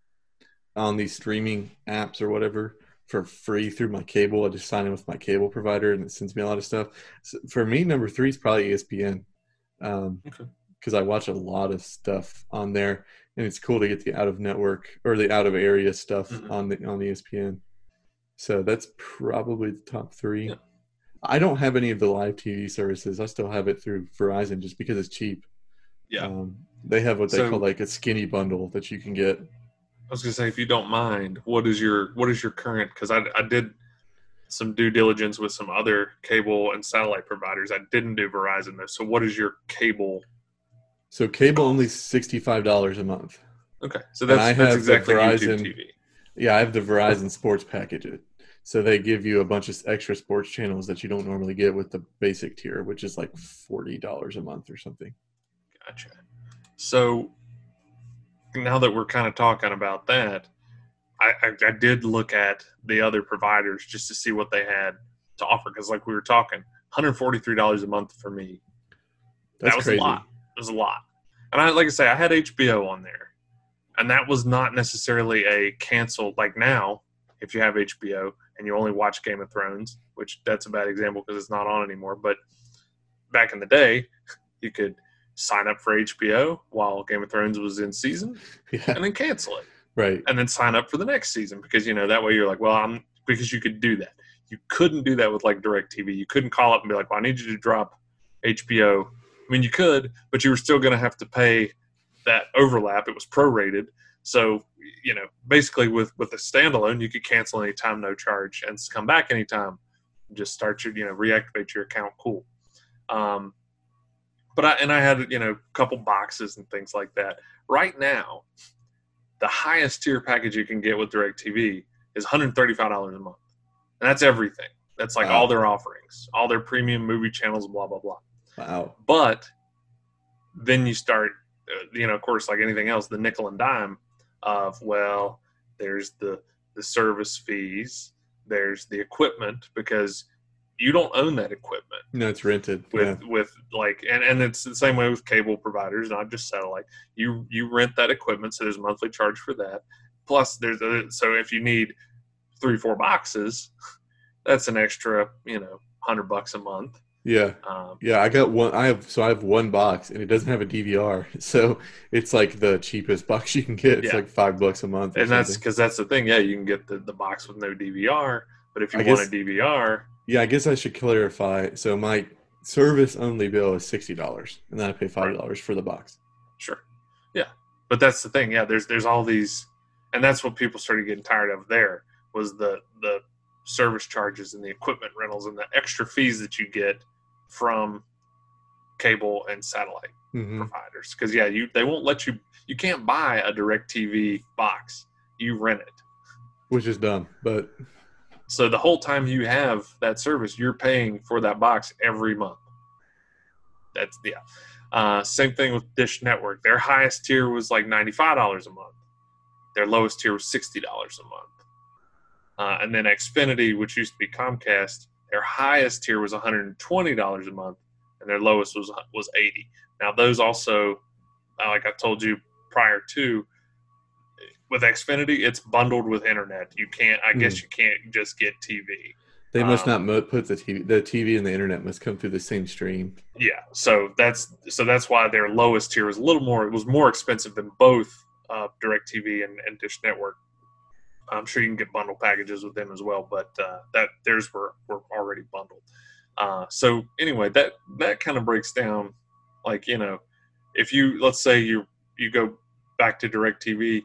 on these streaming apps or whatever for free through my cable. I just sign in with my cable provider, and it sends me a lot of stuff. So for me, number three is probably ESPN um, Okay. because I watch a lot of stuff on there, and it's cool to get the out of network or the out of area stuff Mhm. on the on E ESPN. So that's probably the top three. Yeah. I don't have any of the live TV services. I still have it through Verizon just because it's cheap. Yeah. Um, they have what they So- call like a skinny bundle that you can get. I was gonna say, if you don't mind, what is your what is your current? Because I I did some due diligence with some other cable and satellite providers. I didn't do Verizon though. So what is your cable? So cable only sixty five dollars a month. Okay, so And that's I that's have exactly Verizon- YouTube TV. Yeah, I have the Verizon Sports package. So they give you a bunch of extra sports channels that you don't normally get with the basic tier, which is like forty dollars a month or something. Gotcha. So now that we're kind of talking about that, I, I, I did look at the other providers just to see what they had to offer. Because like we were talking, $143 a month for me. That's that was crazy. a lot. It was a lot. And I like I say, I had HBO on there, and that was not necessarily a cancel. Like now, if you have HBO and you only watch Game of Thrones, which that's a bad example because it's not on anymore. But back in the day, you could sign up for HBO while Game of Thrones was in season, Yeah, and then cancel it, right. and then sign up for the next season because you know that way you're like, well, I'm because you could do that. You couldn't do that with like DirecTV. You couldn't call up and be like, well, I need you to drop HBO. I mean, you could, but you were still going to have to pay that overlap. It was prorated, so you know basically with with a standalone, you could cancel anytime, no charge, and come back anytime. Just start your you know reactivate your account. Cool. Um, but I and I had you know a couple boxes and things like that. Right now, the highest tier package you can get with DirecTV is $135 a month, and that's everything. That's like Wow. all their offerings, all their premium movie channels, blah blah blah. Wow. But then you start, uh, you know, of course, like anything else, the nickel and dime of well, there's the the service fees, there's the equipment because you don't own that equipment No, it's rented. with yeah. with like and and it's the same way with cable providers not just satellite you you rent that equipment so there's a monthly charge for that plus there's a, so if you need three four boxes that's an extra you know 100 bucks a month Yeah. um, Yeah, I got one. I have so I have one box, and it doesn't have a DVR, so it's like the cheapest box you can get. It's Yeah. like five bucks a month. and that's because that's the thing yeah you can get the, the box with no dvr but if you I want guess- a dvr yeah. I guess I should clarify. So my service only bill is sixty dollars, and then I pay five dollars for the box. Sure. Yeah. But that's the thing. Yeah, there's there's all these and that's what people started getting tired of there was the the service charges and the equipment rentals and the extra fees that you get from cable and satellite hmm providers because yeah you they won't let you you can't buy a DirecTV box you rent it Which is dumb, but so the whole time you have that service you're paying for that box every month. That's yeah. Uh, same thing with dish network. Their highest tier was like $95 a month. Their lowest tier was $60 a month. Uh, and then xfinity which used to be comcast their highest tier was $120 a month and their lowest was was 80 now those also uh, like i told you prior to with xfinity it's bundled with internet you can't i guess you can't just get tv they must Um, not mo- put the TV. The TV and the internet must come through the same stream. yeah so that's so that's why their lowest tier was a little more it was more expensive than both uh, DirecTV and, and dish network i'm sure you can get bundle packages with them as well but uh, that theirs were, were already bundled uh, so anyway that that kind of breaks down like you know if you let's say you you go back to DirecTV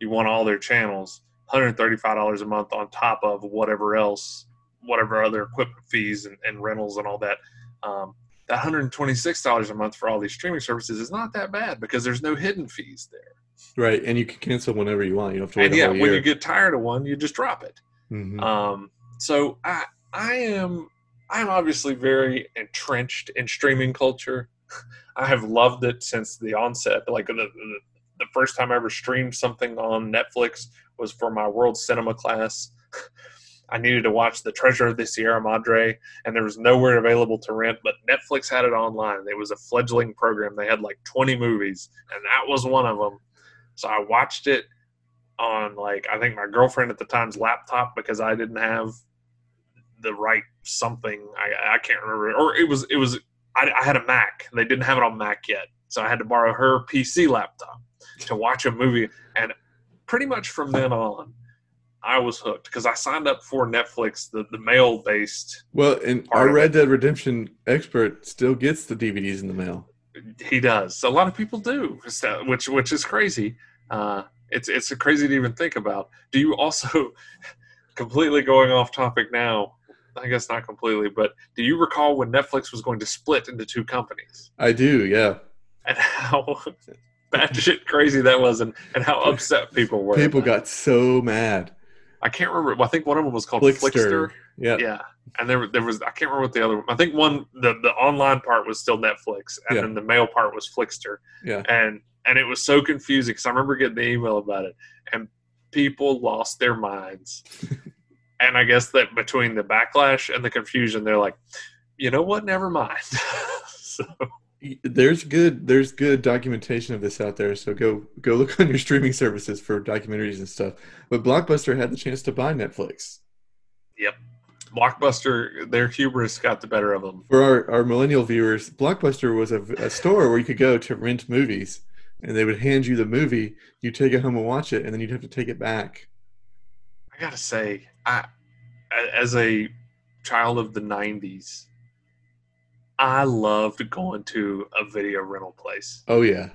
you want all their channels $135 a month on top of whatever else whatever other equipment fees and, and rentals and all that um, that $126 a month for all these streaming services is not that bad because there's no hidden fees there. Right, and you can cancel whenever you want. You don't have to wait And a yeah, when you get tired of one, you just drop it. Mhm. Um, so I I am I'm obviously very entrenched in streaming culture. I have loved it since the onset. Like the, the first time I ever streamed something on Netflix was for my world cinema class. I needed to watch The Treasure of the Sierra Madre, and there was nowhere available to rent, but Netflix had it online. It was a fledgling program. They had like 20 movies, and that was one of them. So I watched it on like I think my girlfriend at the time's laptop because I didn't have the right something. I I can't remember, or it was it was I, I had a Mac. They didn't have it on Mac yet, so I had to borrow her PC laptop to watch a movie. And pretty much from then on, I was hooked because I signed up for Netflix, the the mail based. well, and our Red Dead Redemption expert still gets the DVDs in the mail. He does. A lot of people do, which which is crazy. Uh, it's it's crazy to even think about. Do you also completely going off topic now? I guess not completely, but do you recall when Netflix was going to split into two companies I do, yeah. and how batshit crazy that was, and, and how upset people were? People got so mad. I can't remember. I think one of them was called Flickster. Flickster. Yeah. Yeah, and there there was I can't remember what the other. one I think one the the online part was still Netflix, and Yeah. then the mail part was Flickster. Yeah. and and it was so confusing because I remember getting the email about it, and people lost their minds. and I guess that between the backlash and the confusion, they're like, you know what? Never mind. so There's good there's good documentation of this out there, so go go look on your streaming services for documentaries and stuff. But Blockbuster had the chance to buy Netflix. Yep. Blockbuster, their hubris got the better of them. For our, our millennial viewers, Blockbuster was a, a store where you could go to rent movies, and they would hand you the movie. You take it home and watch it, and then you'd have to take it back. I gotta say, i as a child of the '90s, I loved going to a video rental place. Oh yeah,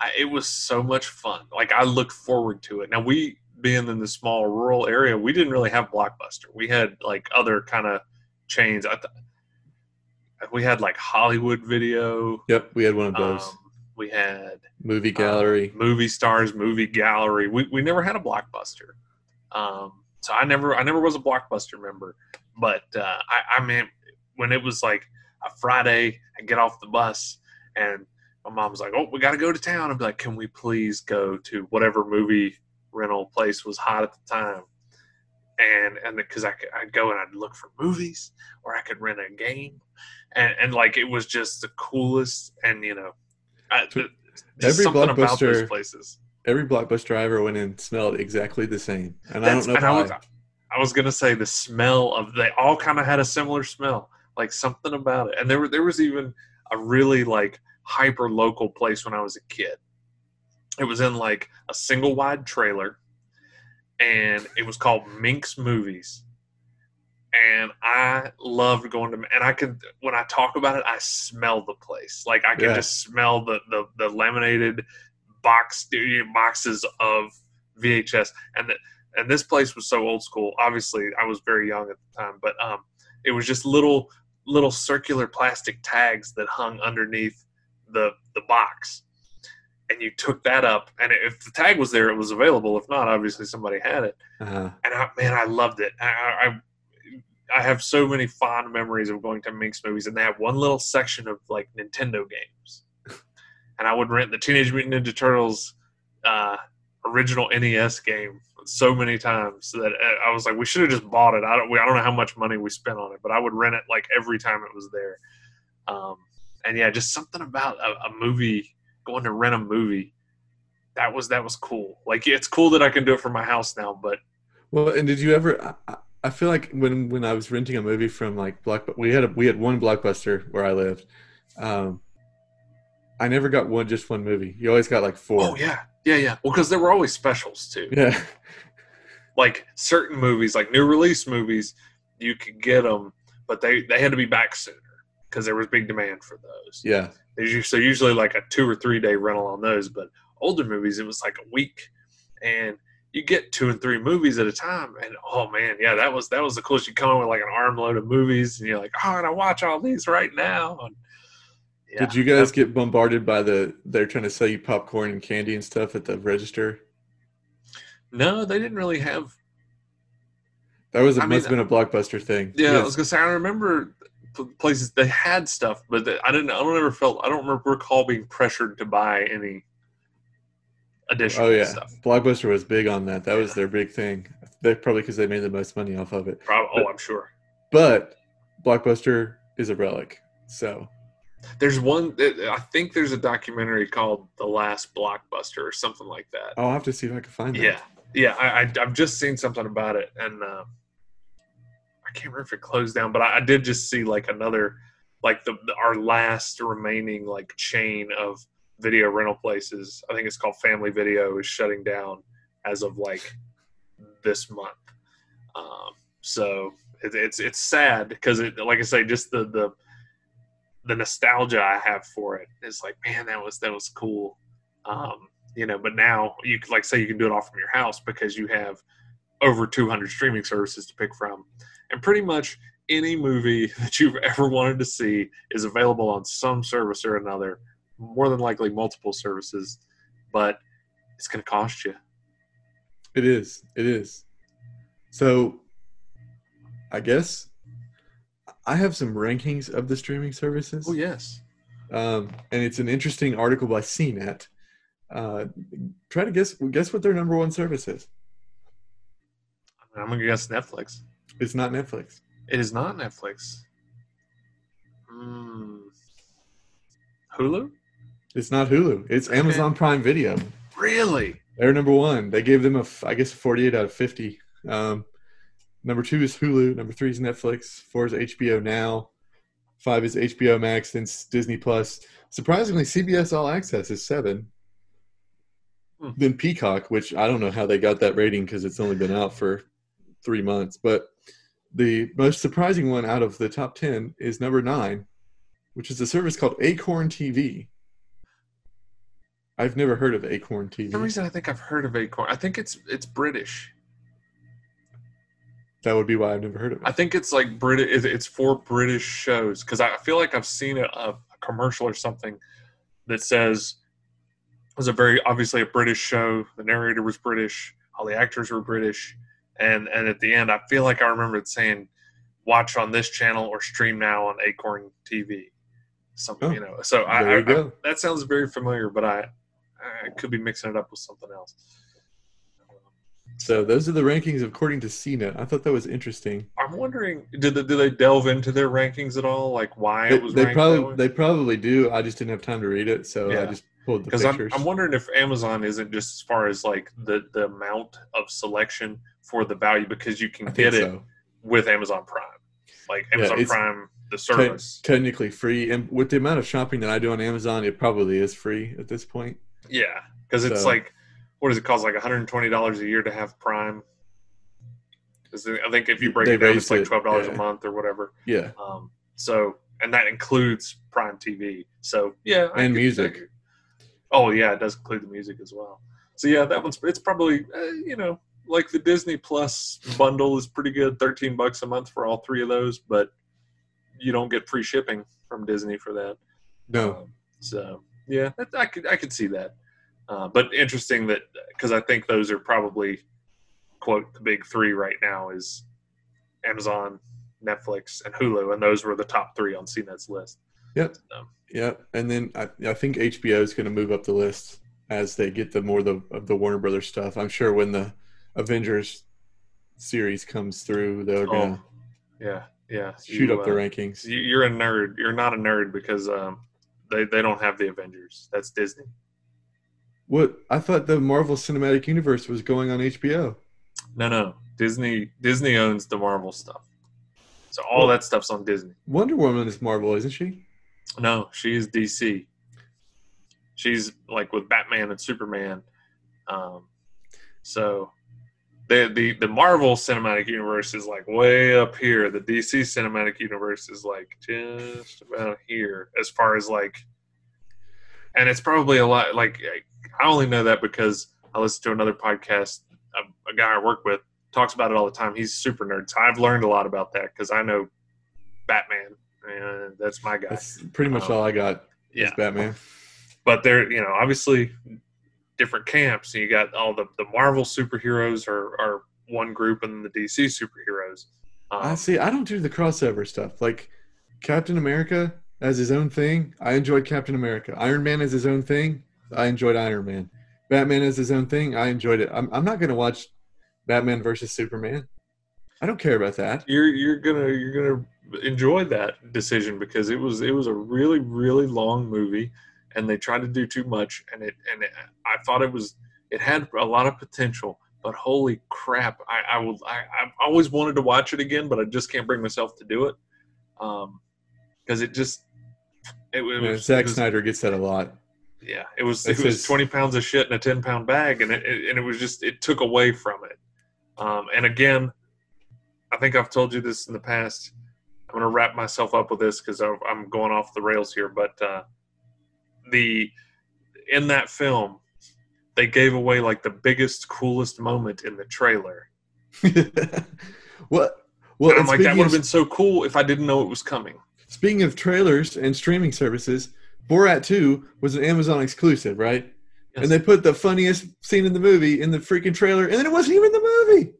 I, it was so much fun. Like I look forward to it. Now we being in the small rural area, we didn't really have Blockbuster. We had like other kind of chains. I th- we had like Hollywood Video. Yep, we had one of those. Um, we had Movie uh, gallery. movie stars, movie gallery. We we never had a blockbuster, um, so I never I never was a blockbuster member. But uh, I, I mean, when it was like a Friday, I get off the bus and my mom was like, "Oh, we got to go to town." I'd be like, "Can we please go to whatever movie rental place was hot at the time?" And and because I could, I'd go and I'd look for movies, or I could rent a game, and and like it was just the coolest. And you know, I, Every something about those Blockbuster- places. Every blockbuster I ever went in smelled exactly the same, and I That's- don't know and I was, I was gonna say the smell of they all kind of had a similar smell, like something about it. And there were there was even a really like hyper local place when I was a kid. It was in like a single wide trailer, and it was called Minx Movies. And I loved going to, and I can when I talk about it, I smell the place. Like I can Yeah. just smell the the, the laminated box boxes of VHS, and the, and this place was so old school. Obviously, I was very young at the time, but um, it was just little little circular plastic tags that hung underneath the the box, and you took that up, and if the tag was there, it was available. If not, obviously somebody had it, Uh-huh. and I, man, I loved it. I, I I have so many fond memories of going to Minx movies, and they have one little section of like Nintendo games, and I would rent the Teenage Mutant Ninja Turtles uh, original NES game so many times that uh, I was like, we should have just bought it. I don't, we, I don't know how much money we spent on it, but I would rent it like every time it was there. Um, and yeah, just something about a, a movie, going to rent a movie. That was that was cool. Like it's cool that I can do it from my house now, but Well, and did you ever? I- I, I feel like when when I was renting a movie from like Block, we had a, we had one blockbuster where I lived. Um, I never got one just one movie. You always got like four. oh yeah, yeah, yeah. Well, because there were always specials too. yeah, Like certain movies, like new release movies, you could get them, but they they had to be back sooner because there was big demand for those. yeah. There's so usually like a two or three day rental on those, but older movies it was like a week, and you get two and three movies at a time. And oh man, yeah, that was that was the coolest. You come in with like an armload of movies, and you're like, oh, and I watch all these right now. And, yeah, Did you guys get bombarded by the? They're trying to sell you popcorn and candy and stuff at the register. No, they didn't really have. That was a, I mean, must have been a blockbuster thing. Yeah, I was gonna say I remember places they had stuff, but I didn't. I don't ever felt. I don't remember recall being pressured to buy any additional Oh yeah, stuff. Blockbuster was big on that. That was their big thing. They probably because they made the most money off of it. Prob- oh, I'm sure. But Blockbuster is a relic. So There's one. I think there's a documentary called "The Last Blockbuster" or something like that. I'll have to see if I can find that. Yeah, yeah. I, I I've just seen something about it, and uh, I can't remember if it closed down, but I, I did just see like another, like the, the our last remaining like chain of video rental places. I think it's called Family Video is shutting down as of like this month. Um, so it, it's it's sad because it, like I say, just the the the nostalgia I have for it is like, man, that was that was cool. Um, you know, but now you could like say you can do it all from your house because you have over 200 streaming services to pick from, and pretty much any movie that you've ever wanted to see is available on some service or another. More than likely, multiple services, but it's going to cost you. It is. It is. So I guess I have some rankings of the streaming services. Oh yes, Um, and it's an interesting article by CNET. Uh, try to guess guess what their number one service is. I'm going to guess Netflix. It's not Netflix. It is not Netflix. Hmm. Hulu? It's not Hulu. It's Okay. Amazon Prime Video. Really? They're number one. They gave them a I guess, 48 out of 50. Um, number two is Hulu. Number three is Netflix. Four is HBO Now. Five is HBO Max. Then Disney Plus. Surprisingly, CBS All Access is seven. Hmm. Then Peacock, which I don't know how they got that rating because it's only been out for three months. But the most surprising one out of the top 10 is number nine, which is a service called Acorn TV. I've never heard of Acorn For some reason, I think I've heard of Acorn. I think it's it's British. That would be why I've never heard of it. I think it's like British. It's for British shows because I feel like I've seen a, a commercial or something that says it was a very obviously a British show. The narrator was British. All the actors were British, and and at the end, I feel like I remember it saying, "Watch on this channel or stream now on Acorn TV." Something Oh, you know. So I, I, you go. I- that sounds very familiar, but I I could be mixing it up with something else. So those are the rankings according to CNET. I thought that was interesting. I'm wondering, did they, did they delve into their rankings at all? Like why They, it was they ranked probably they probably do. I just didn't have time to read it, so I just pulled the because I'm. I'm wondering if Amazon isn't just as far as like the the amount of selection for the value because you can I get it so. with Amazon Prime, like Yeah, Amazon it's Prime, the Te- service. technically free, and with the amount of shopping that I do on Amazon, it probably is free at this point. yeah, because it's like what does it cost? Like 120 dollars a year to have Prime. 'Cause I think if you break They it down, it's like twelve dollars yeah. a month or whatever. Yeah, Um, so and that includes Prime TV. So yeah, I And music. I oh yeah, it does include the music as well. So yeah, that one's it's probably uh, you know like the Disney Plus bundle is pretty good, thirteen bucks a month for all three of those, but you don't get free shipping from Disney for that. no, Um, so yeah, I could I could see that. Uh, but interesting that because I think those are probably quote the big three right now is Amazon, Netflix, and Hulu, and those were the top three on CNET's list. Yep. So, yeah, and then I, I think HBO is going to move up the list as they get the more the, of the Warner Brothers stuff. I'm sure when the Avengers series comes through, they're going to oh, yeah, yeah. shoot You, up the uh, rankings. you- You're a nerd. You're not a nerd because um, they they don't have the Avengers. That's Disney. What I thought the Marvel Cinematic Universe was going on HBO. No, no. Disney Disney owns the Marvel stuff. So all Well- that stuff's on Disney. Wonder Woman is Marvel, isn't she? No, she is DC. She's like with Batman and Superman. Um, so the the the Marvel Cinematic Universe is like way up here. The DC Cinematic Universe is like just about here as far as like, and it's probably a lot. Like I only know that because I listen to another podcast. A, a guy I work with talks about it all the time. He's super nerd, so I've learned a lot about that because I know Batman, and that's my guy That's pretty much Um, all I got. is yeah. Batman. but they're you know obviously different camps. You got all the the Marvel superheroes are are one group, and the DC superheroes. I Um, see. I don't do the crossover stuff. Like Captain America as his own thing. I enjoyed Captain America. Iron Man as his own thing. I enjoyed Iron Man. Batman is his own thing. I enjoyed it. I'm, I'm not going to watch Batman versus Superman. I don't care about that. you're you're gonna you're gonna enjoy that decision because it was it was a really really long movie, and they tried to do too much, and it and it, I thought it was it had a lot of potential. But holy crap! I, I will. I, I've always wanted to watch it again, but I just can't bring myself to do it, um, because it just it, it was, Zack it was Snyder gets that a lot. Yeah it was That's it was his- 20 pounds of shit in a 10 pound bag and it, it- and it was just it took away from it. Um, and again i think i've told you this in the past. I'm going to wrap myself up with this because i'm going off the rails here but uh, the in that film they gave away like the biggest coolest moment in the trailer. What? Well, and i'm like that would have been so cool if i didn't know it was coming. Speaking of trailers and streaming services, Borat 2 was an Amazon exclusive, right? Yes. And they put the funniest scene in the movie in the freaking trailer, and then it wasn't even the movie.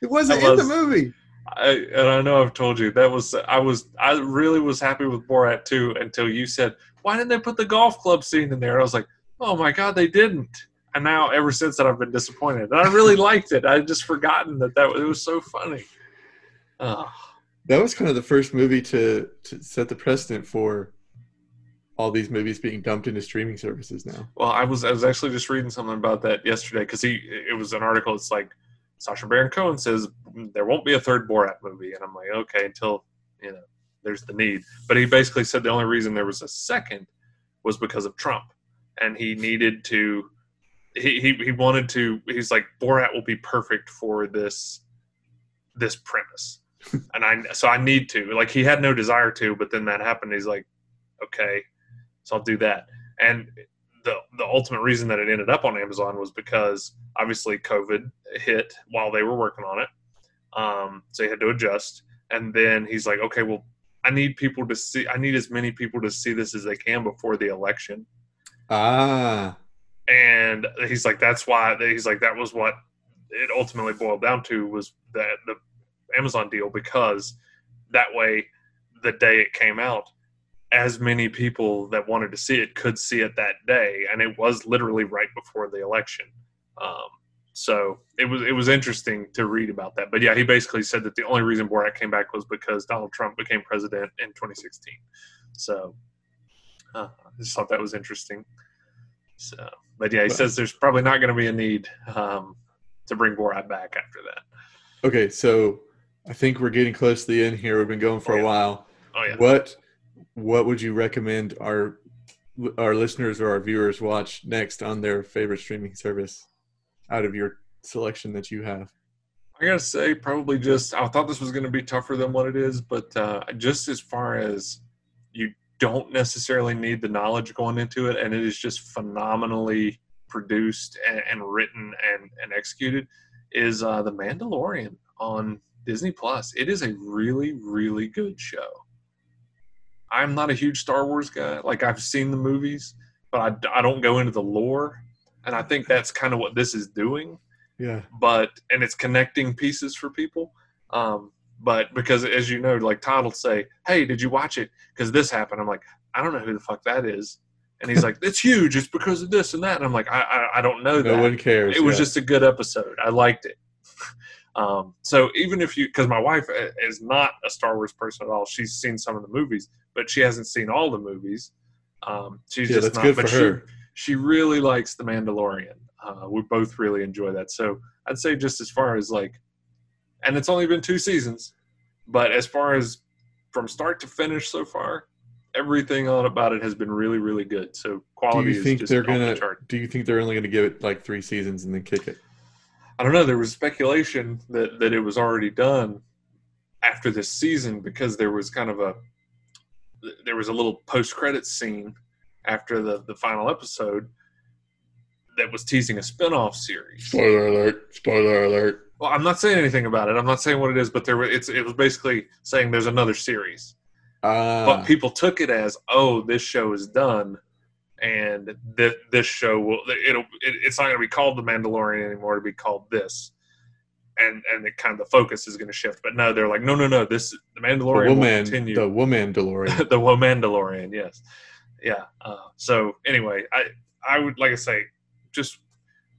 It wasn't That in the movie. I, and I know I've told you that was I was I really was happy with Borat 2 until you said why didn't they put the golf club scene in there? I was like, oh my god, they didn't. And now ever since that I've been disappointed. And I really liked it. I just forgotten that that was, it was so funny. Oh, That was kind of the first movie to, to set the precedent for all these movies being dumped into streaming services now. well, I was I was actually just reading something about that yesterday because he it was an article. It's like Sacha Baron Cohen says there won't be a third Borat movie, and I'm like, okay, until you know there's the need. But he basically said the only reason there was a second was because of Trump, and he needed to. He, he, he wanted to he's like Borat will be perfect for this this premise and I so I need to like he had no desire to but then that happened he's like okay so I'll do that and the the ultimate reason that it ended up on Amazon was because obviously COVID hit while they were working on it, um, so he had to adjust. And then he's like, okay, well, I need people to see. I need as many people to see this as they can before the election. Ah, And he's like, that's why. He's like, that was what it ultimately boiled down to was that the Amazon deal because that way, the day it came out, as many people that wanted to see it could see it that day, and it was literally right before the election. Um, so it was it was interesting to read about that. But yeah, he basically said that the only reason Borat came back was because Donald Trump became president in 2016. So uh, I just thought that was interesting. So, but yeah, he says there's probably not going to be a need um, to bring Borat back after that. okay. So I think we're getting close to the end here. We've been going for Oh, a while. Oh yeah. What what would you recommend our our listeners or our viewers watch next on their favorite streaming service out of your selection that you have? I gotta say, probably just I thought this was to be tougher than what it is, but uh, just as far as you don't necessarily need the knowledge going into it, and it is just phenomenally produced and, and written and, and executed, is uh, the Mandalorian on Disney Plus. It is a really, really good show. I'm not a huge Star Wars guy. Like I've seen the movies, but I, I don't go into the lore, and I think that's kind of what this is doing Yeah. but and it's connecting pieces for people. Um, but because as you know, like Todd will say, "Hey, did you watch it? Because this happened." I'm like, "I don't know who the fuck that is," and he's like, "It's huge. It's because of this and that." And I'm like, "I I, I don't know No that." one cares. it was yeah. just a good episode. I liked it. um, so even if you, because my wife uh, is not a Star Wars person at all, she's seen some of the movies, but she hasn't seen all the movies. Um, she's yeah, just that's not. good but for she, her. she really likes the Mandalorian. Uh, we both really enjoy that. So I'd say just as far as like, and it's only been two seasons, but as far as from start to finish so far, everything on about it has been really, really good. So quality. Do you is think they're gonna? chart. Do you think they're only gonna give it like three seasons and then kick it? I don't know. There was speculation that that it was already done after this season because there was kind of a there was a little post credit scene after the the final episode that was teasing a spin-off series. Spoiler alert! Spoiler alert! Well, I'm not saying anything about it. I'm not saying what it is, but there it's it was basically saying there's another series. Ah, but people took it as, oh, this show is done, and th- this show will it'll it, it's not going to be called the Mandalorian anymore. It'll be called this, and and it kind of the focus is going to shift. But no, they're like, no, no, no. This the mandalorian the Mandalorian will woman, continue. the woman DeLorean. the woman Mandalorian, yes, yeah. Uh, so anyway, I I would like I say, just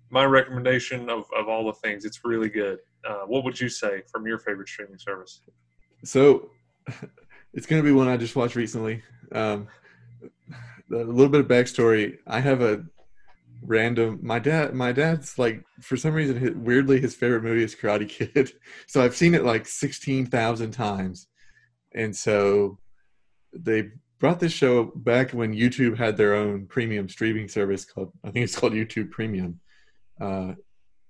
my recommendation of of all the things. It's really good. Uh, what would you say from your favorite streaming service? So it's going to be one I just watched recently. Um, a little bit of backstory. I have a random. My dad. My dad's like for some reason his, weirdly his favorite movie is Karate Kid. So I've seen it like sixteen thousand times, and so they brought this show back when YouTube had their own premium streaming service called I think it's called YouTube Premium. Uh,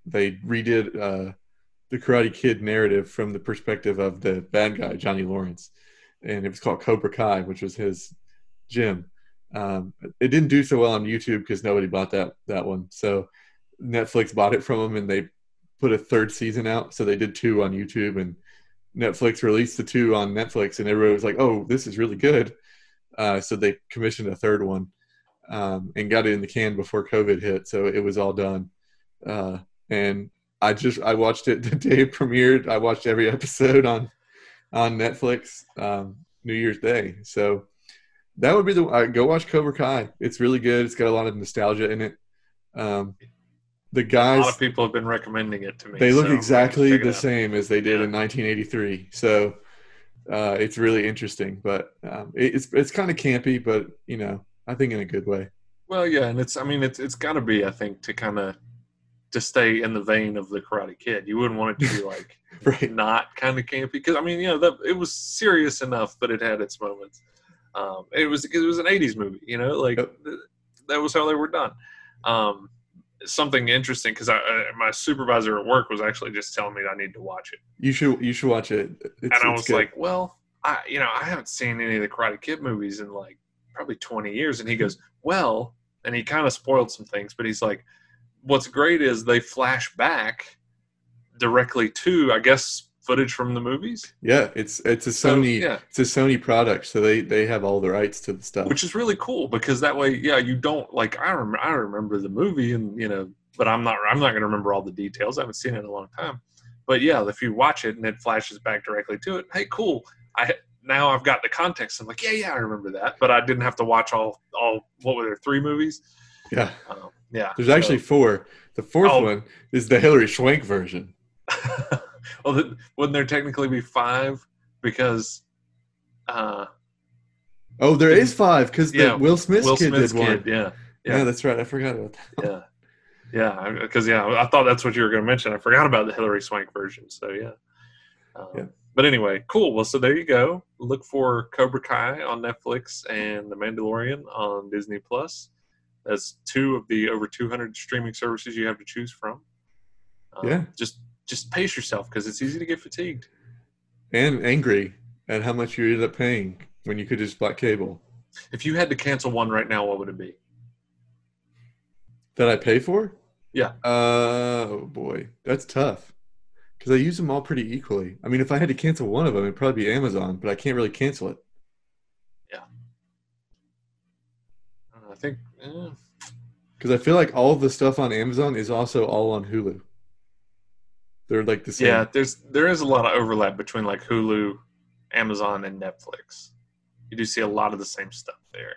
they redid uh, the Karate Kid narrative from the perspective of the bad guy Johnny Lawrence, and it was called Cobra Kai, which was his gym. Um, it didn't do so well on YouTube because nobody bought that that one. So Netflix bought it from them, and they put a third season out. So they did two on YouTube, and Netflix released the two on Netflix, and everybody was like, "Oh, this is really good." Uh, so they commissioned a third one um, and got it in the can before COVID hit. So it was all done. Uh, and I just I watched it the day it premiered. I watched every episode on on Netflix um, New Year's Day. So that would be the uh, go watch Cobra Kai. It's really good. It's got a lot of nostalgia in it. Um, the A guys lot of people have been recommending it to me. they look so exactly gonna check it the same as they did Yeah. in 1983. So uh, it's really interesting, but um, it, it's it's kind of campy, but you know I think in a good way. Well, yeah, and it's I mean it's it's got to be I think to kind of to stay in the vein of the Karate Kid. You wouldn't want it to be like Right. not kind of campy because I mean you know that it was serious enough, but it had its moments. Um, it was it was an '80s movie, you know, like Yep. th- that was how they were done. Um, something interesting because I, I my supervisor at work was actually just telling me I need to watch it, You should you should watch it. It's, and I was good. like, well, I you know I haven't seen any of the Karate Kid movies in like probably 20 years, and he goes, well, and he kind of spoiled some things, but he's like, what's great is they flash back directly to, I guess, footage from the movies. Yeah, it's it's a So, Sony yeah. it's a Sony product, so they they have all the rights to the stuff. which is really cool because that way, yeah, you don't like. I remember, I remember the movie, and you know, but I'm not, I'm not going to remember all the details. I haven't seen it in a long time. But yeah, if you watch it and it flashes back directly to it, hey, cool. I now I've got the context. I'm like, yeah, yeah, I remember that, but I didn't have to watch all, all. What were there? Three movies. yeah, Um, yeah, there's actually four. The fourth Oh. one is the Hilary Swank version. Well, wouldn't there technically be five because? Uh, Oh, there is five because Yeah, Will Smith Will kid Smith's did one. yeah. Yeah. yeah. that's right. I forgot about that. yeah yeah because yeah i thought that's what you were going to mention i forgot about the hilary swank version so yeah. Um, Yeah. but anyway cool well so there you go look for cobra kai on netflix and the mandalorian on disney plus that's two of the over 200 streaming services you have to choose from um, Yeah. just just pace yourself because it's easy to get fatigued And angry at how much you ended up paying when you could just buy cable if you had to cancel one right now what would it be that I pay for. Yeah. Uh, oh boy, that's tough because I use them all pretty equally. I mean, if I had to cancel one of them, it'd probably be Amazon, but I can't really cancel it. Yeah. I, don't know, I think eh, Because I feel like all of the stuff on Amazon is also all on Hulu. They're like the same. Yeah, there's there is a lot of overlap between like Hulu, Amazon, and Netflix. You do see a lot of the same stuff there.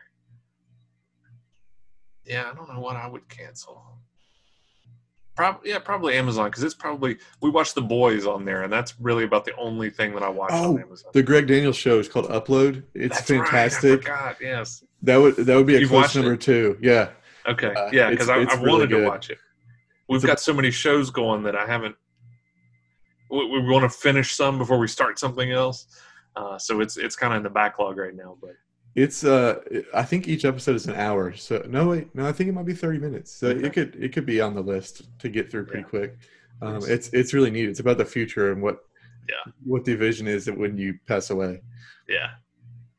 Yeah, I don't know what I would cancel. Probably yeah, probably Amazon because it's probably we watch The Boys on there, and that's really about the only thing that I watch Oh, on Amazon. The Greg Daniels show is called Upload. It's That's right, I fantastic. forgot, yes. that would that would be a You've close number it? two. Yeah. Okay, Uh, yeah, because I, it's I really wanted to watch it. We've It's a- got so many shows going that I haven't. We, we want to finish some before we start something else, uh, so it's it's kind of in the backlog right now. But It's uh I think each episode is an hour. So no wait, no, I think it might be 30 minutes. So Okay. it could it could be on the list to get through pretty Yeah. quick. Um, Nice. it's it's really neat. It's about the future and what Yeah. what the vision is that when you pass away. yeah,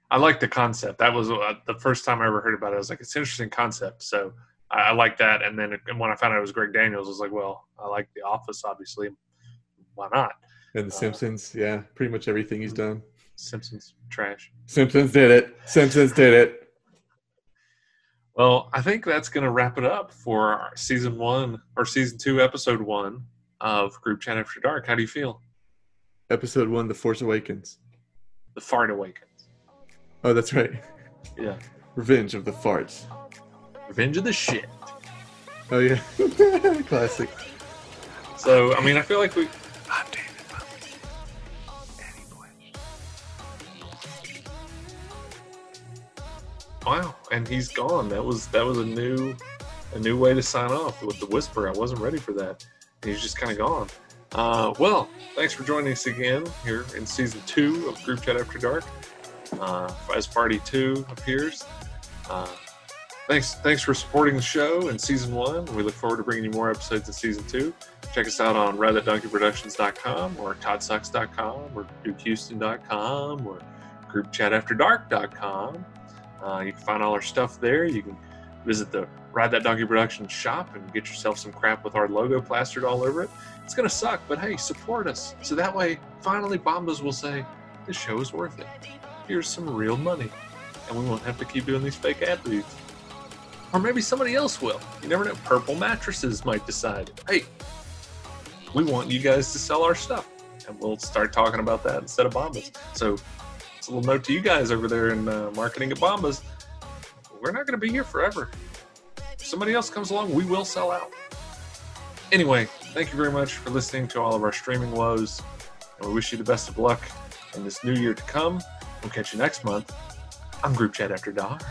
I like the concept. That was uh, the first time I ever heard about it. I was like, it's an interesting concept. So I, I like that. And then and when I found out it was Greg Daniels, I was like, well, I like The Office, obviously. Why not? And the Uh, Simpsons, yeah, pretty much everything he's Mm-hmm. done. Simpsons trash. Simpsons did it. Simpsons did it. Well, I think that's going to wrap it up for our season one or season two, episode one of Group Chat After Dark. How do you feel? Episode one, The Force Awakens. The Fart Awakens. Oh, that's right. Yeah. Revenge of the Farts. Revenge of the Shit. Oh yeah, classic. So, I mean, I feel like we. Wow, and he's gone. That was that was a new a new way to sign off with the whisper. I wasn't ready for that. He's just kind of gone. Uh, well, thanks for joining us again here in season two of Group Chat After Dark. Uh, as Party Two appears. Uh, thanks thanks for supporting the show in season one. We look forward to bringing you more episodes in season two. Check us out on RideThatDonkeyProductions.com or ToddSucks.com or DukeHouston.com or GroupChatAfterDark.com. Uh, you can find all our stuff there. You can visit the Ride That Donkey Production shop and get yourself some crap with our logo plastered all over it. It's going to suck, but hey, support us. So that way, finally, Bombas will say, this show is worth it. Here's some real money. And we won't have to keep doing these fake ad reads. Or maybe somebody else will. You never know. Purple Mattresses might decide, hey, we want you guys to sell our stuff. And we'll start talking about that instead of Bombas. So it's a little note to you guys over there in uh, marketing at Bombas. We're not going to be here forever. If somebody else comes along, we will sell out. Anyway, thank you very much for listening to all of our streaming woes. And we wish you the best of luck in this new year to come. We'll catch you next month on Group Chat After Dark.